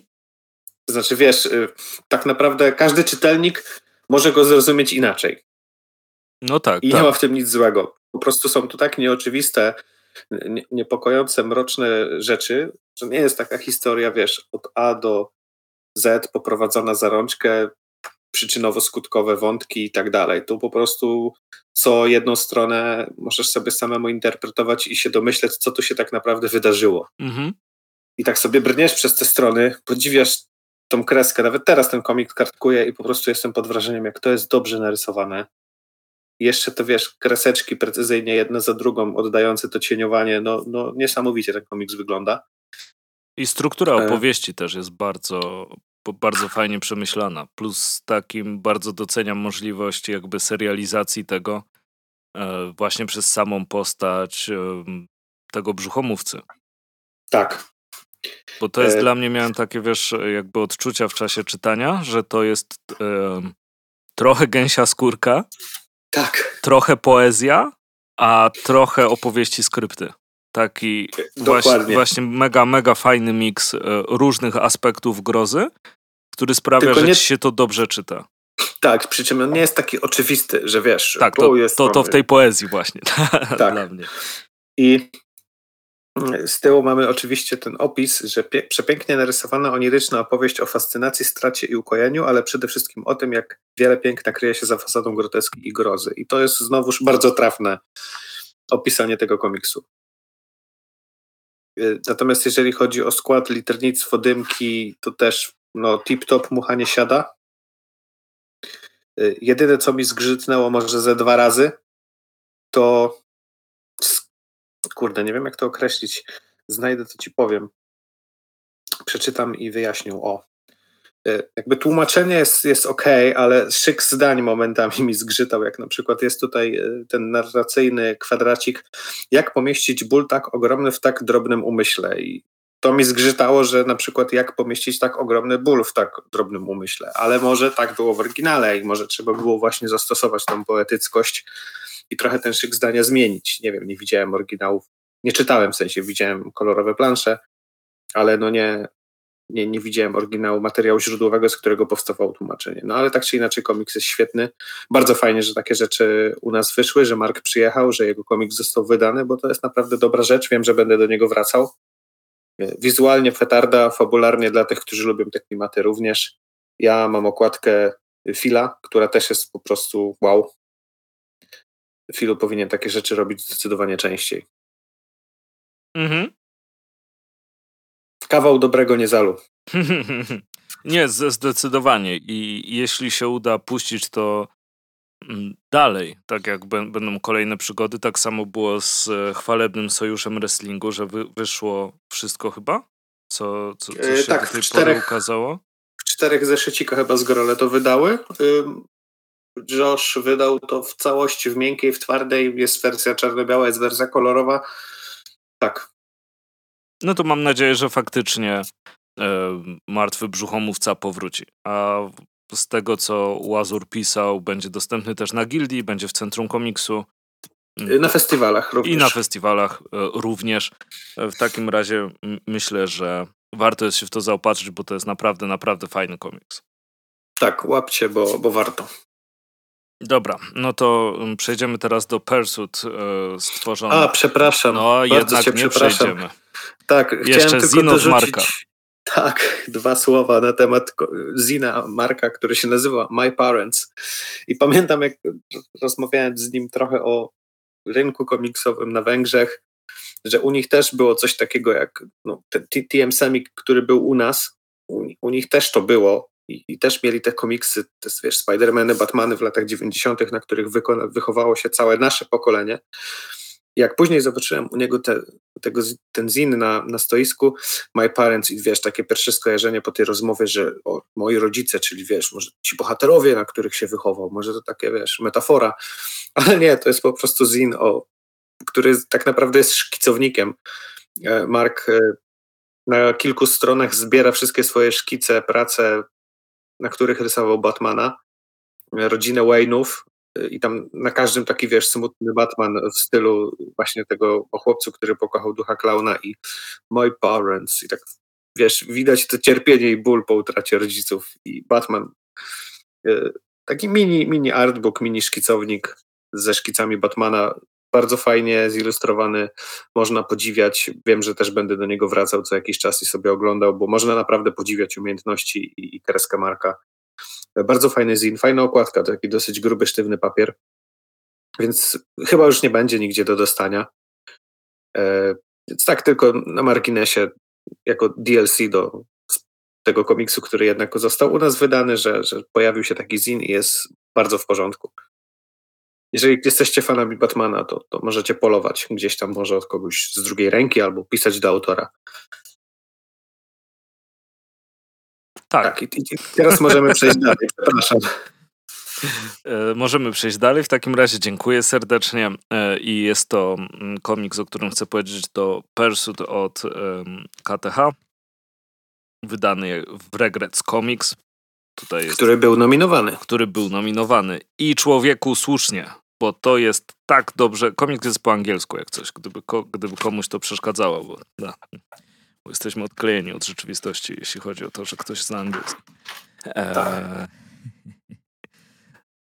Znaczy wiesz, y, tak naprawdę każdy czytelnik może go zrozumieć inaczej. No tak, I tak. nie ma w tym nic złego. Po prostu są to tak nieoczywiste, nie, niepokojące, mroczne rzeczy, że nie jest taka historia, wiesz, od A do Z poprowadzona za rączkę, przyczynowo-skutkowe wątki i tak dalej. Tu po prostu co jedną stronę możesz sobie samemu interpretować i się domyśleć, co tu się tak naprawdę wydarzyło. Mhm. I tak sobie brniesz przez te strony, podziwiasz tą kreskę. Nawet teraz ten komik kartkuję i po prostu jestem pod wrażeniem, jak to jest dobrze narysowane. I jeszcze to wiesz, kreseczki precyzyjnie jedna za drugą, oddające to cieniowanie. No, no niesamowicie ten komiks wygląda. I struktura E. opowieści też jest bardzo, bardzo fajnie przemyślana. Plus takim bardzo doceniam możliwość jakby serializacji tego e, właśnie przez samą postać em, tego brzuchomówcy. Tak, Bo to jest E. dla mnie, miałem takie, wiesz, jakby odczucia w czasie czytania, że to jest em, trochę gęsia skórka, tak, trochę poezja, a trochę opowieści skrypty. Taki właśnie, dokładnie. właśnie mega, mega fajny miks e, różnych aspektów grozy, który sprawia, Tylko że nie- ci się to dobrze czyta. Tak, przy czym on nie jest taki oczywisty, że wiesz, Tak, to, jest to, to w tej poezji właśnie [LAUGHS] Tak. dla mnie. I z tyłu mamy oczywiście ten opis, że pie- przepięknie narysowana oniryczna opowieść o fascynacji, stracie i ukojeniu, ale przede wszystkim o tym, jak wiele piękna kryje się za fasadą groteski i grozy. I to jest znowuż bardzo trafne opisanie tego komiksu. Y, Natomiast jeżeli chodzi o skład, liternictwo, dymki, to też no, tip-top mucha nie siada. Y, Jedyne, co mi zgrzytnęło może ze dwa razy, to kurde, nie wiem jak to określić. Znajdę, to ci powiem. Przeczytam i wyjaśnię. O. y, jakby tłumaczenie jest, jest ok, ale szyk zdań momentami mi zgrzytał, jak na przykład jest tutaj y, ten narracyjny kwadracik, jak pomieścić ból tak ogromny w tak drobnym umyśle. I to mi zgrzytało, że na przykład jak pomieścić tak ogromny ból w tak drobnym umyśle, ale może tak było w oryginale i może trzeba było właśnie zastosować tą poetyckość i trochę ten szyk zdania zmienić. Nie wiem, nie widziałem oryginałów, nie czytałem w sensie, widziałem kolorowe plansze, ale no nie, nie, nie widziałem oryginału materiału źródłowego, z którego powstawało tłumaczenie. No ale tak czy inaczej komiks jest świetny. Bardzo fajnie, że takie rzeczy u nas wyszły, że Mark przyjechał, że jego komiks został wydany, bo to jest naprawdę dobra rzecz. Wiem, że będę do niego wracał. Wizualnie fetarda, fabularnie dla tych, którzy lubią te klimaty również. Ja mam okładkę Fila, która też jest po prostu wow. Filu powinien takie rzeczy robić zdecydowanie częściej. Mhm. Kawał dobrego niezalu. [LAUGHS] Nie, zdecydowanie. I jeśli się uda puścić to mm, dalej, tak jak będą kolejne przygody, tak samo było z e, chwalebnym sojuszem wrestlingu, że wyszło wszystko chyba, co, co, co e, się tak, do tej czterech, pory ukazało. W czterech zeszycikach chyba z Gorole to wydały. Josh wydał to w całości, w miękkiej, w twardej. Jest wersja czarno-biała, jest wersja kolorowa. Tak, no to mam nadzieję, że faktycznie e, martwy brzuchomówca powróci. A z tego, co Łazur pisał, będzie dostępny też na Gildii, będzie w Centrum Komiksu. Na festiwalach również. I na festiwalach e, również. E, w takim razie myślę, że warto jest się w to zaopatrzyć, bo to jest naprawdę, naprawdę fajny komiks. Tak, łapcie, bo, bo warto. Dobra, no to przejdziemy teraz do Pursuit e, stworzony. A, przepraszam. No, jednak nie przejdziemy. Tak, Jeszcze chciałem tylko dorzucić, Marka. Tak, dwa słowa na temat Zina Marka, który się nazywa My Parents. I pamiętam, jak rozmawiałem z nim trochę o rynku komiksowym na Węgrzech, że u nich też było coś takiego jak no, TM Semik, który był u nas. U, u, nich też to było i, i też mieli te komiksy, te, wiesz, Spidermany, Batmany w latach 90., na których wychowało się całe nasze pokolenie. Jak później zobaczyłem u niego te, tego, ten zin na, na stoisku, My Parents i wiesz, takie pierwsze skojarzenie po tej rozmowie, że o, moi rodzice, czyli wiesz, może ci bohaterowie, na których się wychował, może to takie, wiesz, metafora, [LAUGHS] ale nie, to jest po prostu zin, o, który tak naprawdę jest szkicownikiem. E, Mark e, na kilku stronach zbiera wszystkie swoje szkice, prace, na których rysował Batmana, rodzinę Wayne'ów, i tam na każdym taki, wiesz, smutny Batman w stylu właśnie tego o chłopcu, który pokochał ducha klauna i My Parents. I tak, wiesz, widać to cierpienie i ból po utracie rodziców. I Batman e, taki mini, mini artbook, mini szkicownik ze szkicami Batmana, bardzo fajnie zilustrowany, można podziwiać, wiem, że też będę do niego wracał co jakiś czas i sobie oglądał, bo można naprawdę podziwiać umiejętności i, i kreskę Marka bardzo fajny zin, fajna okładka, taki dosyć gruby, sztywny papier. Więc chyba już nie będzie nigdzie do dostania. E, więc tak tylko na marginesie, jako DLC do tego komiksu, który jednak został u nas wydany, że, że pojawił się taki zin i jest bardzo w porządku. Jeżeli jesteście fanami Batmana, to, to możecie polować gdzieś tam może od kogoś z drugiej ręki albo pisać do autora. Tak. tak teraz możemy przejść dalej. Przepraszam. E, możemy przejść dalej. W takim razie dziękuję serdecznie. E, I jest to mm, komiks, o którym chcę powiedzieć, to Pursuit od KTH. Wydany w Regrets Comics. Tutaj jest, który był nominowany. Który był nominowany. I człowieku słusznie, bo to jest tak dobrze. Komiks jest po angielsku, jak coś, gdyby, gdyby komuś to przeszkadzało. Bo, da jesteśmy odklejeni od rzeczywistości, jeśli chodzi o to, że ktoś zna angielski. Eee...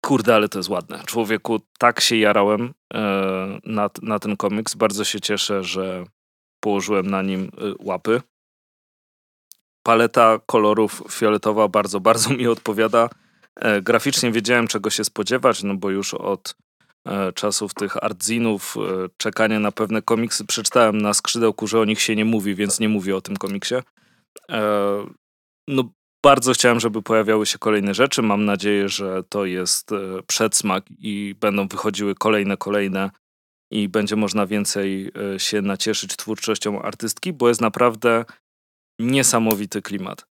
Kurde, ale to jest ładne. Człowieku, tak się jarałem e, na, na ten komiks. Bardzo się cieszę, że położyłem na nim y, łapy. Paleta kolorów fioletowa bardzo, bardzo mi odpowiada. E, graficznie wiedziałem, czego się spodziewać, no bo już od czasów tych artzinów, e, czekania na pewne komiksy. Przeczytałem na skrzydełku, że o nich się nie mówi, więc nie mówię o tym komiksie. E, no, bardzo chciałem, żeby pojawiały się kolejne rzeczy. Mam nadzieję, że to jest przedsmak i będą wychodziły kolejne, kolejne i będzie można więcej się nacieszyć twórczością artystki, bo jest naprawdę niesamowity klimat.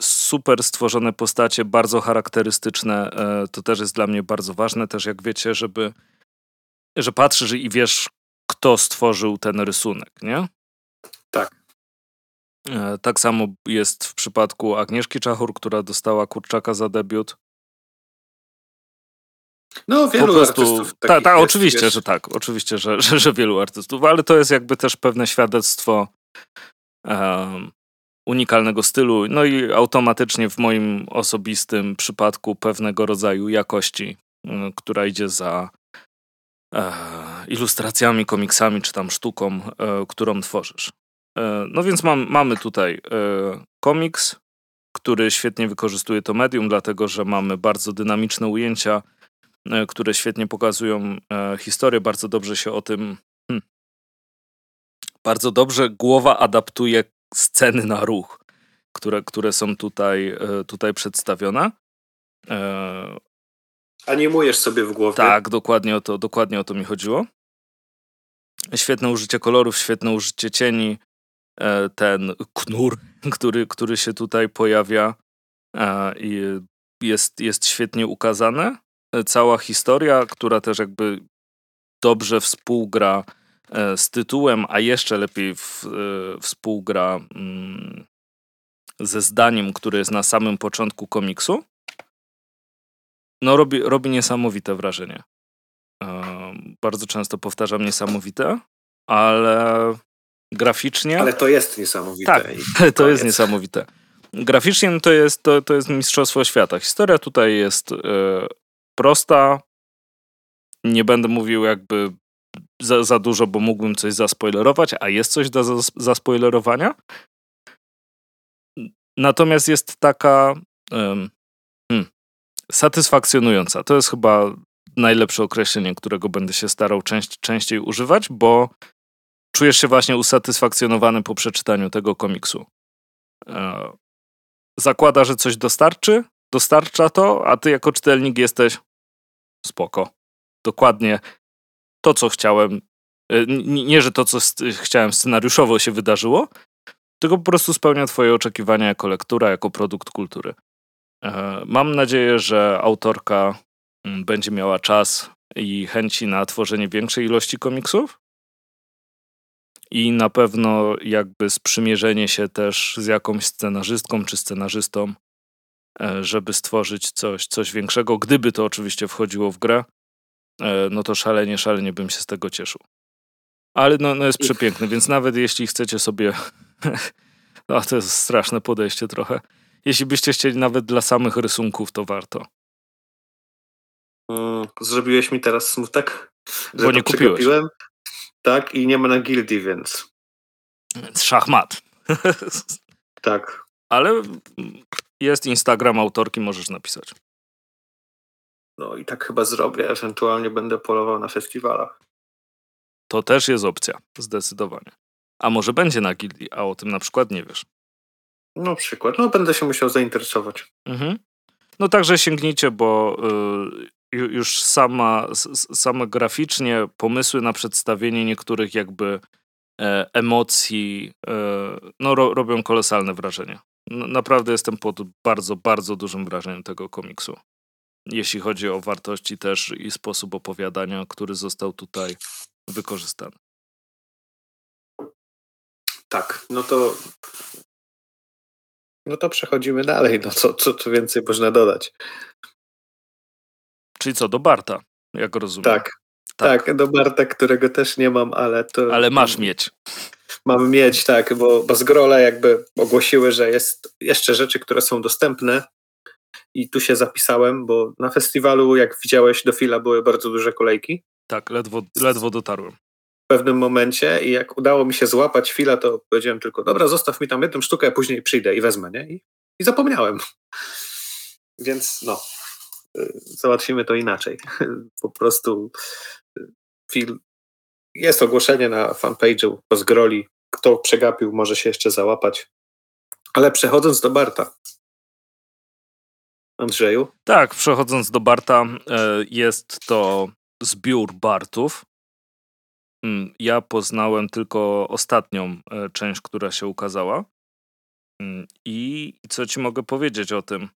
Super stworzone postacie, bardzo charakterystyczne. E, to też jest dla mnie bardzo ważne, też jak wiecie, żeby, że patrzysz i wiesz, kto stworzył ten rysunek, nie? Tak. E, tak samo jest w przypadku Agnieszki Czachur, która dostała kurczaka za debiut. No, wielu po prostu, artystów tak, jest, oczywiście, wiesz. że tak, oczywiście, że, że, że wielu artystów, ale to jest jakby też pewne świadectwo um, unikalnego stylu, no i automatycznie w moim osobistym przypadku pewnego rodzaju jakości, y, która idzie za e, ilustracjami, komiksami czy tam sztuką, e, którą tworzysz. E, no więc mam, mamy tutaj e, komiks, który świetnie wykorzystuje to medium, dlatego że mamy bardzo dynamiczne ujęcia, e, które świetnie pokazują e, historię, bardzo dobrze się o tym. Hmm, bardzo dobrze głowa adaptuje sceny na ruch, które, które są tutaj, e, tutaj przedstawione. E, Animujesz sobie w głowie. tak, dokładnie o, to, dokładnie o to mi chodziło. Świetne użycie kolorów, świetne użycie cieni. E, Ten knur, [LAUGHS] który, który się tutaj pojawia, i jest, jest świetnie ukazane. Cała historia, która też jakby dobrze współgra z tytułem, a jeszcze lepiej w, e, współgra mm, ze zdaniem, które jest na samym początku komiksu, no robi, robi niesamowite wrażenie. E, Bardzo często powtarzam niesamowite, ale graficznie Ale to jest niesamowite. Tak, I [LAUGHS] to jest niesamowite. Graficznie no to jest, to, to jest mistrzostwo świata. Historia tutaj jest e, prosta. Nie będę mówił jakby za, za dużo, bo mógłbym coś zaspoilerować, a jest coś do zas- zaspoilerowania. Natomiast jest taka em, hmm, satysfakcjonująca. To jest chyba najlepsze określenie, którego będę się starał część, częściej używać, bo czujesz się właśnie usatysfakcjonowany po przeczytaniu tego komiksu. E, zakłada, że coś dostarczy, dostarcza to, a ty jako czytelnik jesteś spoko. Dokładnie to, co chciałem. e, Nie, że to, co chciałem scenariuszowo się wydarzyło, tylko po prostu spełnia twoje oczekiwania jako lektura, jako produkt kultury. E, Mam nadzieję, że autorka mm, będzie miała czas i chęci na tworzenie większej ilości komiksów. I na pewno jakby sprzymierzenie się też z jakąś scenarzystką czy scenarzystą, e, żeby stworzyć coś, coś większego. Gdyby to oczywiście wchodziło w grę, no to szalenie, szalenie bym się z tego cieszył. Ale no, no jest przepiękny, więc nawet jeśli chcecie sobie. [LAUGHS] No to jest straszne podejście trochę. Jeśli byście chcieli nawet dla samych rysunków, to warto. Mm, Zrobiłeś mi teraz smutek, że Bo nie kupiłeś. Tak, i nie ma na gildii, Więc Szachmat. [LAUGHS] tak. Ale jest Instagram autorki, możesz napisać. No i tak chyba zrobię. Ewentualnie będę polował na festiwalach. To też jest opcja, zdecydowanie. A może będzie na gildii, a o tym na przykład nie wiesz. No przykład. No będę się musiał zainteresować. Mhm. No także sięgnijcie, bo y, ju- już sama, s- s- same graficznie pomysły na przedstawienie niektórych jakby e, emocji e, no, ro, robią kolosalne wrażenie. Naprawdę jestem pod bardzo, bardzo dużym wrażeniem tego komiksu. Jeśli chodzi o wartości też i sposób opowiadania, który został tutaj wykorzystany. Tak, no to. No to przechodzimy dalej. No co, co tu więcej można dodać? Czyli co, do Barta, jak rozumiem. Tak. Tak, do Barta, którego też nie mam, ale to. Ale masz mieć. Mam mieć, tak, bo, bo zgrole jakby ogłosiły, że jest jeszcze rzeczy, które są dostępne. I tu się zapisałem, bo na festiwalu, jak widziałeś, do fila były bardzo duże kolejki. Tak, ledwo, ledwo dotarłem. w pewnym momencie i jak udało mi się złapać chwilę, to powiedziałem tylko, dobra, zostaw mi tam jedną sztukę, a później przyjdę i wezmę, nie? I, i zapomniałem. [LAUGHS] Więc no, y, załatwimy to inaczej. [LAUGHS] Po prostu y, film, jest ogłoszenie na fanpage'u po zgroli. Kto przegapił, może się jeszcze załapać. Ale przechodząc do Barta. Andrzeju, Tak, przechodząc do Barta, e, jest to zbiór Bartów. Mm, Ja poznałem tylko ostatnią e, część, która się ukazała. Mm, I co ci mogę powiedzieć o tym?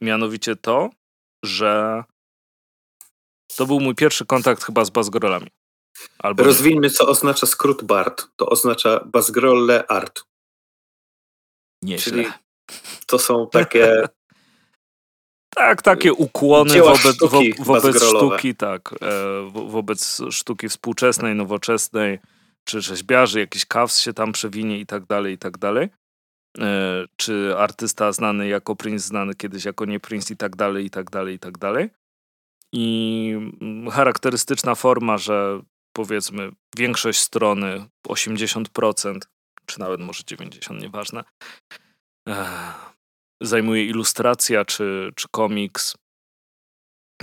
Mianowicie to, że to był mój pierwszy kontakt chyba z Bazgrolami. Albo. Rozwijmy, co oznacza skrót BART. To oznacza Basgrolle Art. Nieźle. Czyli to są takie [LAUGHS] Tak, takie ukłony Dzieła wobec, wo, sztuki wobec bazgrolowe. sztuki, tak, e, wo- wobec sztuki współczesnej, nowoczesnej, czy rzeźbiarzy, jakiś kaws się tam przewinie i tak dalej, i tak dalej. E, Czy artysta znany jako Prince, znany kiedyś jako nie Prince i tak dalej, i tak dalej, i tak dalej. I mm, charakterystyczna forma, że powiedzmy większość strony, 80%, czy nawet może 90%, nieważne, Ech, zajmuje ilustracja czy, czy komiks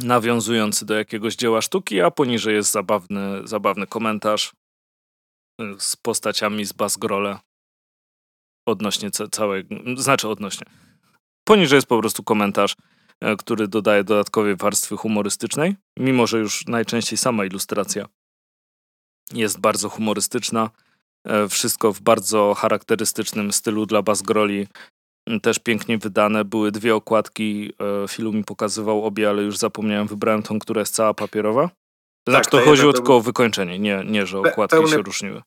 nawiązujący do jakiegoś dzieła sztuki, a poniżej jest zabawny, zabawny komentarz y, z postaciami z Basgrole odnośnie ca- całego, znaczy odnośnie. Poniżej jest po prostu komentarz, e, który dodaje dodatkowej warstwy humorystycznej, mimo że już najczęściej sama ilustracja jest bardzo humorystyczna. E, Wszystko w bardzo charakterystycznym stylu dla Basgroli też pięknie wydane. Były dwie okładki, e, Filu mi pokazywał obie, ale już zapomniałem, wybrałem tą, która jest cała papierowa. To znaczy, to ta chodziło to tylko o wykończenie, nie, nie że okładki pełny- się różniły.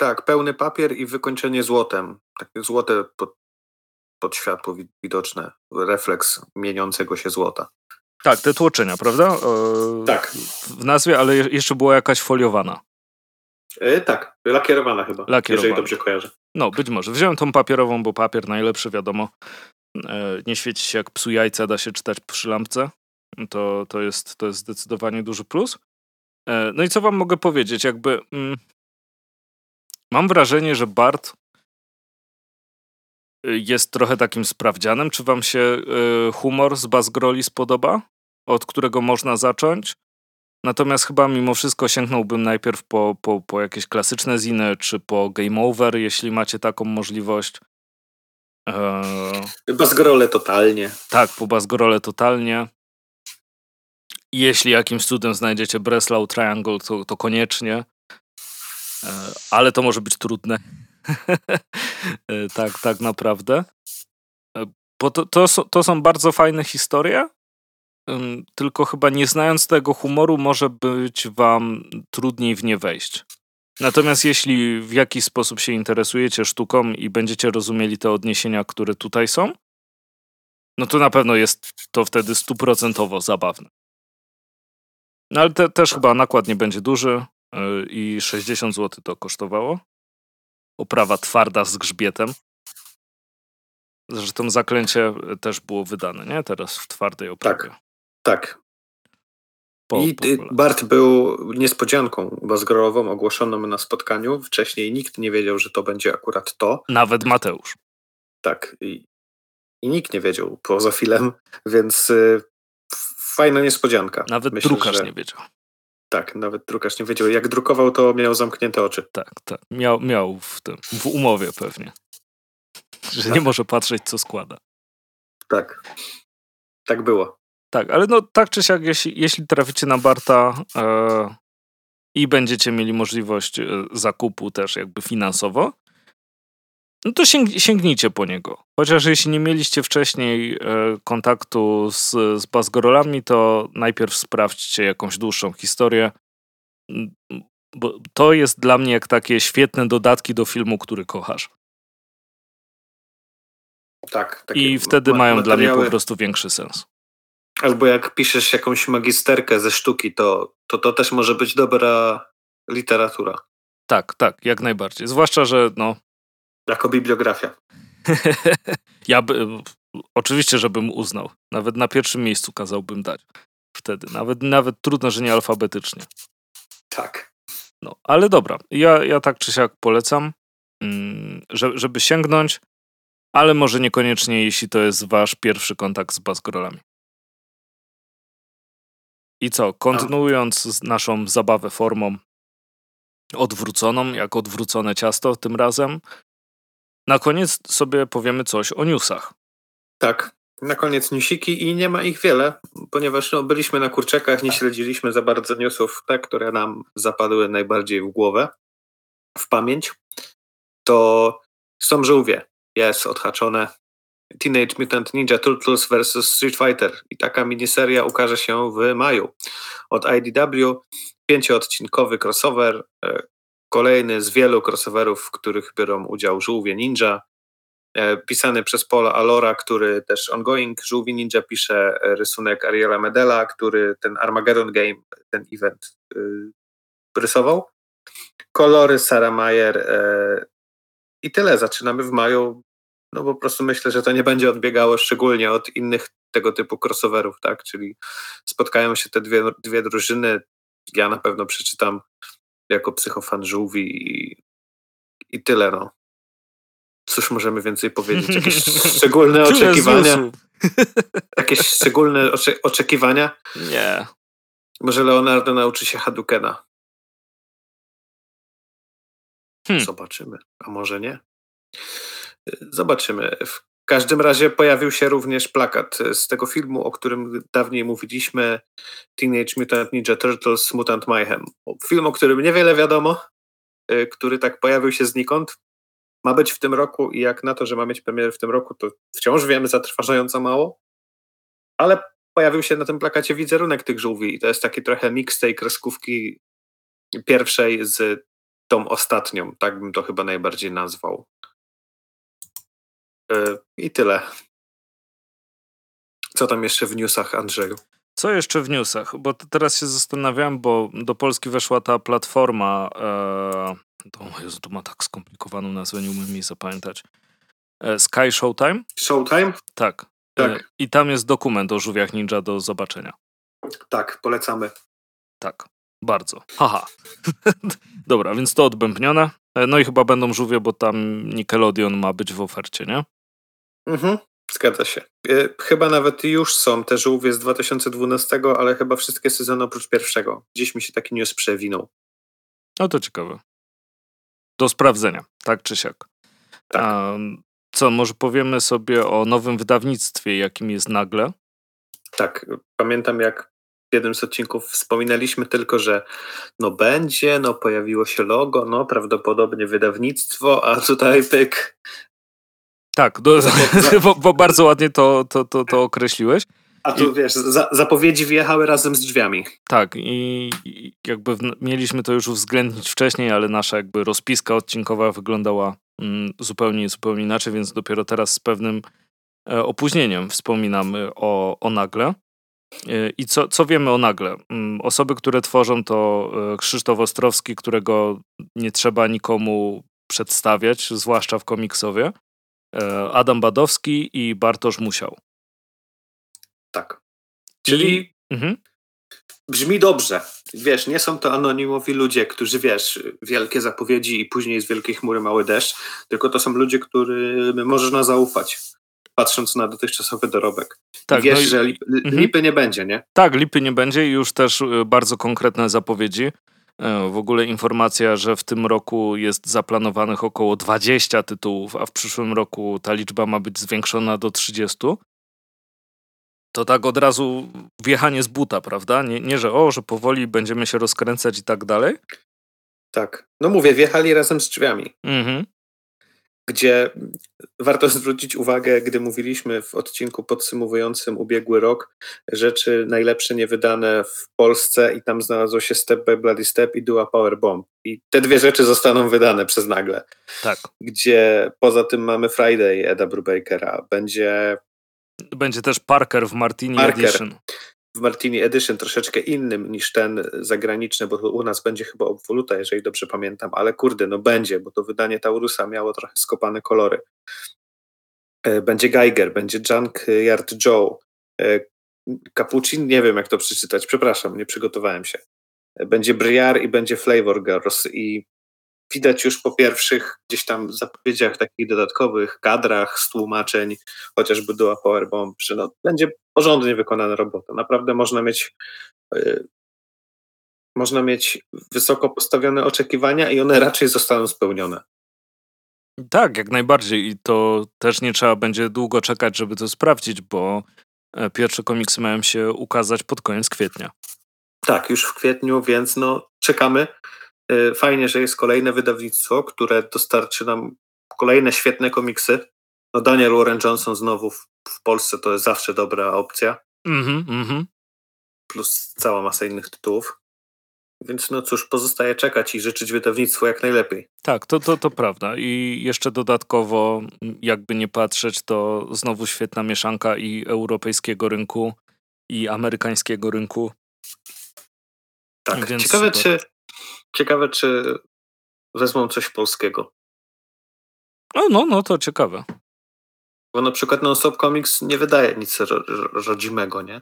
tak, pełny papier i wykończenie złotem. Takie złote pod, pod światło wi- widoczne. Refleks mieniącego się złota. Tak, te tłoczenia, prawda? E, Tak. W nazwie, ale je- jeszcze była jakaś foliowana. E, tak, lakierowana chyba, Lakierowana. jeżeli dobrze kojarzę. No, być może. Wziąłem tą papierową, bo papier najlepszy, wiadomo. E, Nie świeci się jak psu jajca, da się czytać przy lampce. To, to, jest, to jest zdecydowanie duży plus. E, No i co wam mogę powiedzieć? Jakby mm, mam wrażenie, że Bart y, jest trochę takim sprawdzianem, czy wam się y, humor z Basgroli spodoba, od którego można zacząć. Natomiast chyba mimo wszystko sięgnąłbym najpierw po, po, po jakieś klasyczne ziny, czy po Game Over, jeśli macie taką możliwość. Eee, Basgrole totalnie. tak, po Basgrole totalnie. Jeśli jakimś cudem znajdziecie Breslau Triangle, to, to koniecznie. E, ale to może być trudne. [LAUGHS] E, tak, tak naprawdę. E, Bo to, to, to są bardzo fajne historie. Tylko chyba nie znając tego humoru, może być wam trudniej w nie wejść. Natomiast jeśli w jakiś sposób się interesujecie sztuką i będziecie rozumieli te odniesienia, które tutaj są, no to na pewno jest to wtedy stuprocentowo zabawne. No ale te, też chyba nakład nie będzie duży yy, i 60 zł to kosztowało. Oprawa twarda z grzbietem. Zresztą zaklęcie też było wydane, nie? Teraz w twardej oprawie. Tak. Po, I po y. Bart był niespodzianką Basgrolową ogłoszoną na spotkaniu. Wcześniej nikt nie wiedział, że to będzie akurat to. Nawet Mateusz. Tak. I, i nikt nie wiedział poza filmem, więc y, fajna niespodzianka. Nawet Myślę, drukarz że- nie wiedział. Tak, nawet drukarz nie wiedział. Jak drukował, to miał zamknięte oczy. Tak, tak. Miał, miał w tym, w umowie pewnie. Że nie Tak. może patrzeć, co składa. Tak. Tak było. Tak, ale no tak czy siak, jeśli, jeśli traficie na Barta e, i będziecie mieli możliwość e, zakupu też jakby finansowo, no to sięg, sięgnijcie po niego. Chociaż jeśli nie mieliście wcześniej e, kontaktu z, z Basgorolami, to najpierw sprawdźcie jakąś dłuższą historię, m, bo to jest dla mnie jak takie świetne dodatki do filmu, który kochasz. Tak. I wtedy ma- mają dla mnie po prostu większy sens. Albo jak piszesz jakąś magisterkę ze sztuki, to to, to też może być dobra literatura. Tak, tak, jak najbardziej. Zwłaszcza, że no, Jako bibliografia. [LAUGHS] ja by, oczywiście, żebym uznał. Nawet na pierwszym miejscu kazałbym dać. Wtedy. Nawet, nawet trudno, że nie alfabetycznie. Tak. No, ale dobra. Ja, ja tak czy siak polecam, mm, że, żeby sięgnąć, ale może niekoniecznie, jeśli to jest wasz pierwszy kontakt z Basgrolami. I co, kontynuując naszą zabawę formą odwróconą, jak odwrócone ciasto tym razem, na koniec sobie powiemy coś o newsach. Tak. Na koniec newsiki i nie ma ich wiele, ponieważ no, byliśmy na kurczakach, nie śledziliśmy za bardzo newsów, te, które nam zapadły najbardziej w głowę, w pamięć. To są żółwie. jest odhaczone. Teenage Mutant Ninja Turtles vs. Street Fighter. I taka miniseria ukaże się w maju. Od IDW pięcioodcinkowy crossover, e, kolejny z wielu crossoverów, w których biorą udział żółwie ninja, e, pisany przez Paula Alora, który też ongoing żółwi ninja pisze e, rysunek Ariela Medela, który ten Armageddon Game, ten event y, rysował. Kolory Sarah Mayer y, i tyle. Zaczynamy w maju. No po prostu myślę, że to nie będzie odbiegało szczególnie od innych tego typu crossoverów, tak? Czyli spotkają się te dwie, dwie drużyny. Ja na pewno przeczytam jako psychofan żółwi i, i tyle, no. Cóż możemy więcej powiedzieć? Jakieś [LAUGHS] szczególne oczekiwania? [LAUGHS] Jakieś szczególne ocze oczekiwania? Nie. Może Leonardo nauczy się Hadukena. Hmm. Zobaczymy. A może nie? Zobaczymy. W każdym razie pojawił się również plakat z tego filmu, o którym dawniej mówiliśmy. Teenage Mutant Ninja Turtles Mutant Mayhem. Film, o którym niewiele wiadomo, y, który tak pojawił się znikąd. Ma być w tym roku i jak na to, że ma mieć premierę w tym roku, to wciąż wiemy zatrważająco mało. Ale pojawił się na tym plakacie wizerunek tych żółwi i to jest taki trochę miks tej kreskówki pierwszej z tą ostatnią, tak bym to chyba najbardziej nazwał. Yy, I tyle. Co tam jeszcze w newsach, Andrzeju? Co jeszcze w newsach? Bo teraz się zastanawiam, bo do Polski weszła ta platforma. E, to, Jezu, to ma tak skomplikowaną nazwę, nie umiem jej zapamiętać. E, Sky Showtime? Showtime? Tak. E, tak. I tam jest dokument o żółwiach ninja do zobaczenia. Tak, polecamy. Tak. Bardzo. Haha. [LAUGHS] Dobra, więc to odbębnione. E, no i chyba będą żółwie, bo tam Nickelodeon ma być w ofercie, nie? Mhm, zgadza się. E, chyba nawet już są te żółwie z 2012, ale chyba wszystkie sezony oprócz pierwszego. Gdzieś mi się taki news przewinął. No to ciekawe. Do sprawdzenia, tak czy siak. Tak. A, co, może powiemy sobie o nowym wydawnictwie, jakim jest nagle? Tak, pamiętam jak jednym z odcinków wspominaliśmy tylko, że no będzie, no pojawiło się logo, no prawdopodobnie wydawnictwo, a tutaj pyk. Tak, do, [LAUGHS] bo, bo, bardzo ładnie to, to, to, to określiłeś. A tu I, wiesz, za, zapowiedzi wjechały razem z drzwiami. Tak, i, i jakby w, mieliśmy to już uwzględnić wcześniej, ale nasza jakby rozpiska odcinkowa wyglądała mm, zupełnie, zupełnie inaczej, więc dopiero teraz z pewnym e, opóźnieniem wspominamy o, o nagle. I co, co wiemy o nagle? Mm, osoby, które tworzą to e, Krzysztof Ostrowski, którego nie trzeba nikomu przedstawiać, zwłaszcza w komiksowie, e, Adam Badowski i Bartosz Musiał. Tak. Czyli mhm. brzmi dobrze. Wiesz, nie są to anonimowi ludzie, którzy, wiesz, wielkie zapowiedzi i później z wielkiej chmury mały deszcz, tylko to są ludzie, którym można zaufać patrząc na dotychczasowy dorobek. Tak, Wiesz, no i... że lip, mhm. lipy nie będzie, nie? Tak, lipy nie będzie i już też y, bardzo konkretne zapowiedzi. E, w ogóle informacja, że w tym roku jest zaplanowanych około 20 tytułów, a w przyszłym roku ta liczba ma być zwiększona do 30. To tak od razu wjechanie z buta, prawda? Nie, nie że o, że powoli będziemy się rozkręcać i tak dalej. Tak. No mówię, wjechali razem z drzwiami. Mhm gdzie warto zwrócić uwagę, gdy mówiliśmy w odcinku podsumowującym ubiegły rok, rzeczy najlepsze niewydane w Polsce i tam znalazło się Step by Bloody Step i Dua Power Bomb. I te dwie rzeczy zostaną wydane przez nagle. Tak. Gdzie poza tym mamy Friday Eda Brubakera, będzie... Będzie też Parker w Martini Parker. Edition w Martini Edition troszeczkę innym niż ten zagraniczny, bo u nas będzie chyba obwoluta, jeżeli dobrze pamiętam, ale kurde, no będzie, bo to wydanie Taurusa miało trochę skopane kolory. E, będzie Geiger, będzie Junkyard Joe, e, Capuchin, nie wiem jak to przeczytać, przepraszam, nie przygotowałem się. E, będzie Briar i będzie Flavor Girls i widać już po pierwszych gdzieś tam zapowiedziach takich dodatkowych, kadrach z tłumaczeń, chociażby do Powerbomb, że no, będzie porządnie wykonana robota. Naprawdę można mieć yy, można mieć wysoko postawione oczekiwania i one raczej zostaną spełnione. Tak, jak najbardziej. I to też nie trzeba będzie długo czekać, żeby to sprawdzić, bo e, pierwsze komiksy mają się ukazać pod koniec kwietnia. Tak, już w kwietniu, więc no czekamy. Y, fajnie, że jest kolejne wydawnictwo, które dostarczy nam kolejne świetne komiksy. No Daniel Warren Johnson znowu w, w Polsce to jest zawsze dobra opcja, Mhm, mhm. plus cała masa innych tytułów. Więc no cóż, pozostaje czekać i życzyć wydawnictwu jak najlepiej. Tak, to, to, to prawda. I jeszcze dodatkowo, jakby nie patrzeć, to znowu świetna mieszanka i europejskiego rynku, i amerykańskiego rynku. Tak, Więc ciekawe super. czy, ciekawe czy wezmą coś polskiego. No, no, no to ciekawe. Bo na przykład Non-Stop Comics nie wydaje nic ro, ro, rodzimego, nie?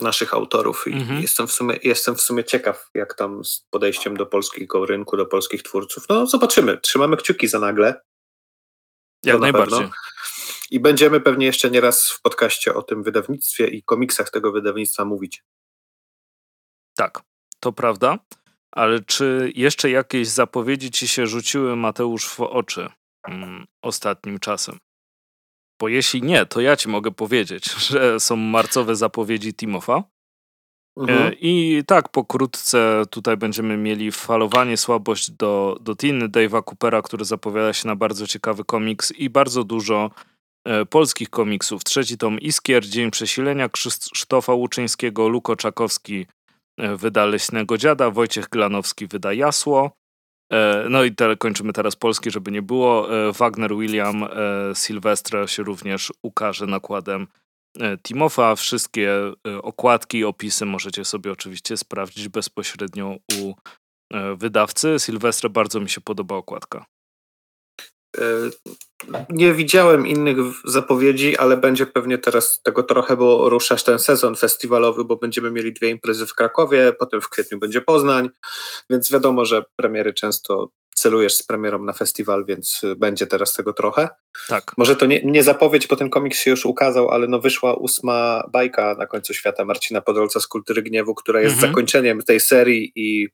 Naszych autorów. I Mhm. jestem, w sumie, jestem w sumie ciekaw, jak tam z podejściem do polskiego rynku, do polskich twórców. No zobaczymy. Trzymamy kciuki za nagle. Jak na najbardziej. pewno. I będziemy pewnie jeszcze nieraz w podcaście o tym wydawnictwie i komiksach tego wydawnictwa mówić. Tak, to prawda. Ale czy jeszcze jakieś zapowiedzi ci się rzuciły, Mateusz, w oczy mm, ostatnim czasem? Bo jeśli nie, to ja ci mogę powiedzieć, [LAUGHS] że są marcowe zapowiedzi Timofa. Mhm. E, I tak pokrótce tutaj będziemy mieli falowanie, słabość do, do Tiny, Dave'a Coopera, który zapowiada się na bardzo ciekawy komiks i bardzo dużo e, polskich komiksów. Trzeci tom Iskier, Dzień Przesilenia, Krzysztofa Łuczyńskiego, Luko Czakowski wyda Leśnego Dziada, Wojciech Glanowski wyda Jasło. E, No i te, kończymy teraz polski, żeby nie było. E, Wagner William e, Sylwestra się również ukaże nakładem e, Timofa. Wszystkie e, okładki i opisy możecie sobie oczywiście sprawdzić bezpośrednio u e, wydawcy. Sylwestra bardzo mi się podoba okładka. E, Nie widziałem innych zapowiedzi, ale będzie pewnie teraz tego trochę, bo ruszasz ten sezon festiwalowy, bo będziemy mieli dwie imprezy w Krakowie, potem w kwietniu będzie Poznań, więc wiadomo, że premiery często celujesz z premierą na festiwal, więc y, będzie teraz tego trochę. Tak, Może to nie, nie zapowiedź, bo ten komiks się już ukazał, ale no wyszła ósma bajka na końcu świata Marcina Podolca z Kultury Gniewu, która jest Mhm. zakończeniem tej serii i,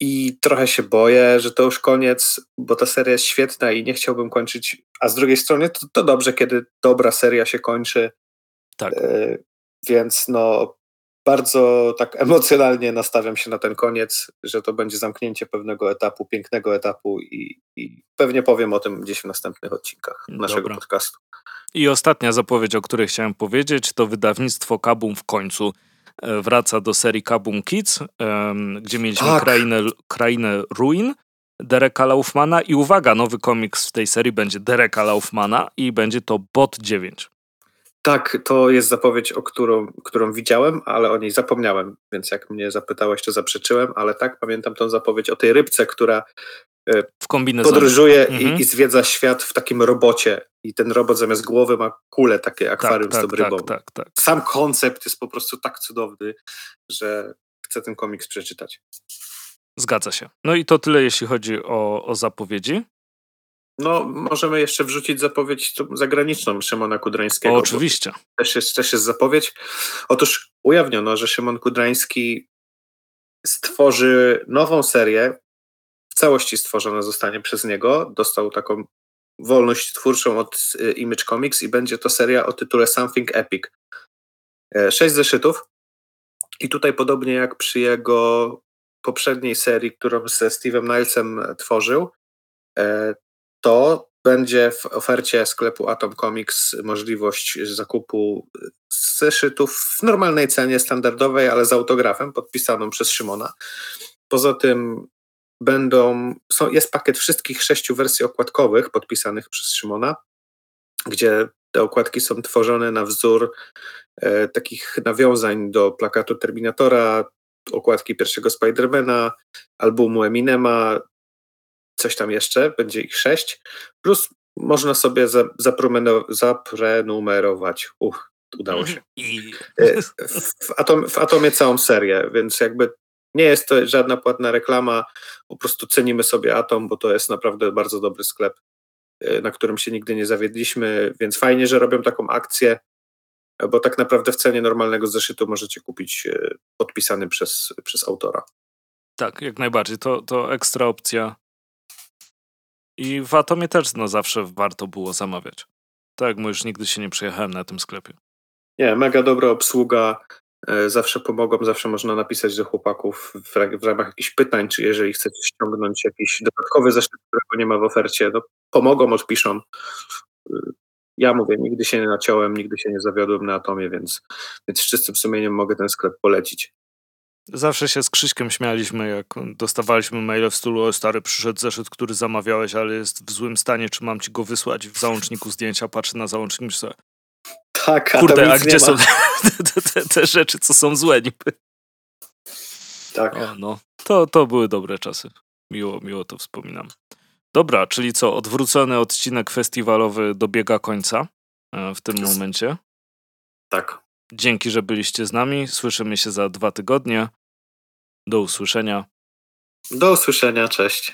i trochę się boję, że to już koniec, bo ta seria jest świetna i nie chciałbym kończyć, a z drugiej strony to, to dobrze, kiedy dobra seria się kończy, tak. e, więc no bardzo tak emocjonalnie nastawiam się na ten koniec, że to będzie zamknięcie pewnego etapu, pięknego etapu i, i pewnie powiem o tym gdzieś w następnych odcinkach naszego Dobra. podcastu. I ostatnia zapowiedź, o której chciałem powiedzieć, to wydawnictwo Kabum w końcu wraca do serii Kabum Kids, gdzie mieliśmy Tak. krainę, krainę Ruin Dereka Laufmana i uwaga, nowy komiks w tej serii będzie Dereka Laufmana i będzie to Bot 9. Tak, to jest zapowiedź, o którą, którą widziałem, ale o niej zapomniałem, więc jak mnie zapytałeś, to zaprzeczyłem, ale tak, pamiętam tą zapowiedź o tej rybce, która W kombinezonie. podróżuje Mhm. i, i zwiedza świat w takim robocie i ten robot zamiast głowy ma kulę, takie akwarium tak, z rybą. tak, tak, tak. Sam koncept jest po prostu tak cudowny, że chcę ten komiks przeczytać. Zgadza się. No i to tyle, jeśli chodzi o, o zapowiedzi. No, możemy jeszcze wrzucić zapowiedź zagraniczną Szymona Kudrańskiego. O, oczywiście. Też jest, też jest zapowiedź. Otóż ujawniono, że Szymon Kudrański stworzy nową serię. W całości stworzona zostanie przez niego. Dostał taką wolność twórczą od y, Image Comics i będzie to seria o tytule Something Epic. E, Sześć zeszytów. I tutaj podobnie jak przy jego poprzedniej serii, którą ze Steve'em Nilesem tworzył, e, to będzie w ofercie sklepu Atom Comics możliwość zakupu zeszytów w normalnej cenie standardowej, ale z autografem podpisaną przez Szymona. Poza tym będą, są, jest pakiet wszystkich sześciu wersji okładkowych podpisanych przez Szymona, gdzie te okładki są tworzone na wzór e, takich nawiązań do plakatu Terminatora, okładki pierwszego Spidermana, albumu Eminema, coś tam jeszcze, będzie ich sześć, plus można sobie za, zaprenumerować. Uch, udało się. I E, w, atom, w Atomie całą serię, więc jakby nie jest to żadna płatna reklama, po prostu cenimy sobie Atom, bo to jest naprawdę bardzo dobry sklep, e, na którym się nigdy nie zawiedliśmy, więc fajnie, że robią taką akcję, bo tak naprawdę w cenie normalnego zeszytu możecie kupić e, podpisany przez, przez autora. tak, jak najbardziej. To, to ekstra opcja. I w Atomie też no, zawsze warto było zamawiać. Tak, bo już nigdy się nie przejechałem na tym sklepie. Nie, mega dobra obsługa. E, zawsze pomogą, zawsze można napisać do chłopaków w, w ramach jakichś pytań, czy jeżeli chcecie ściągnąć jakiś dodatkowy zeszyt, którego nie ma w ofercie, no pomogą, odpiszą. Y, Ja mówię, nigdy się nie naciąłem, nigdy się nie zawiodłem na Atomie, więc, więc z czystym sumieniem mogę ten sklep polecić. Zawsze się z Krzyśkiem śmialiśmy, jak dostawaliśmy maile w stylu o stary, przyszedł zeszyt, który zamawiałeś, ale jest w złym stanie, czy mam ci go wysłać? W załączniku zdjęcia patrzę na załącznik, myślę, Tak, a kurde, a gdzie są te, te, te rzeczy, co są złe niby? Tak. O, no, to, to były dobre czasy. Miło, miło to wspominam. Dobra, czyli co, odwrócony odcinek festiwalowy dobiega końca e, w tym Jest. momencie. tak. Dzięki, że byliście z nami. Słyszymy się za dwa tygodnie. Do usłyszenia. Do usłyszenia, cześć.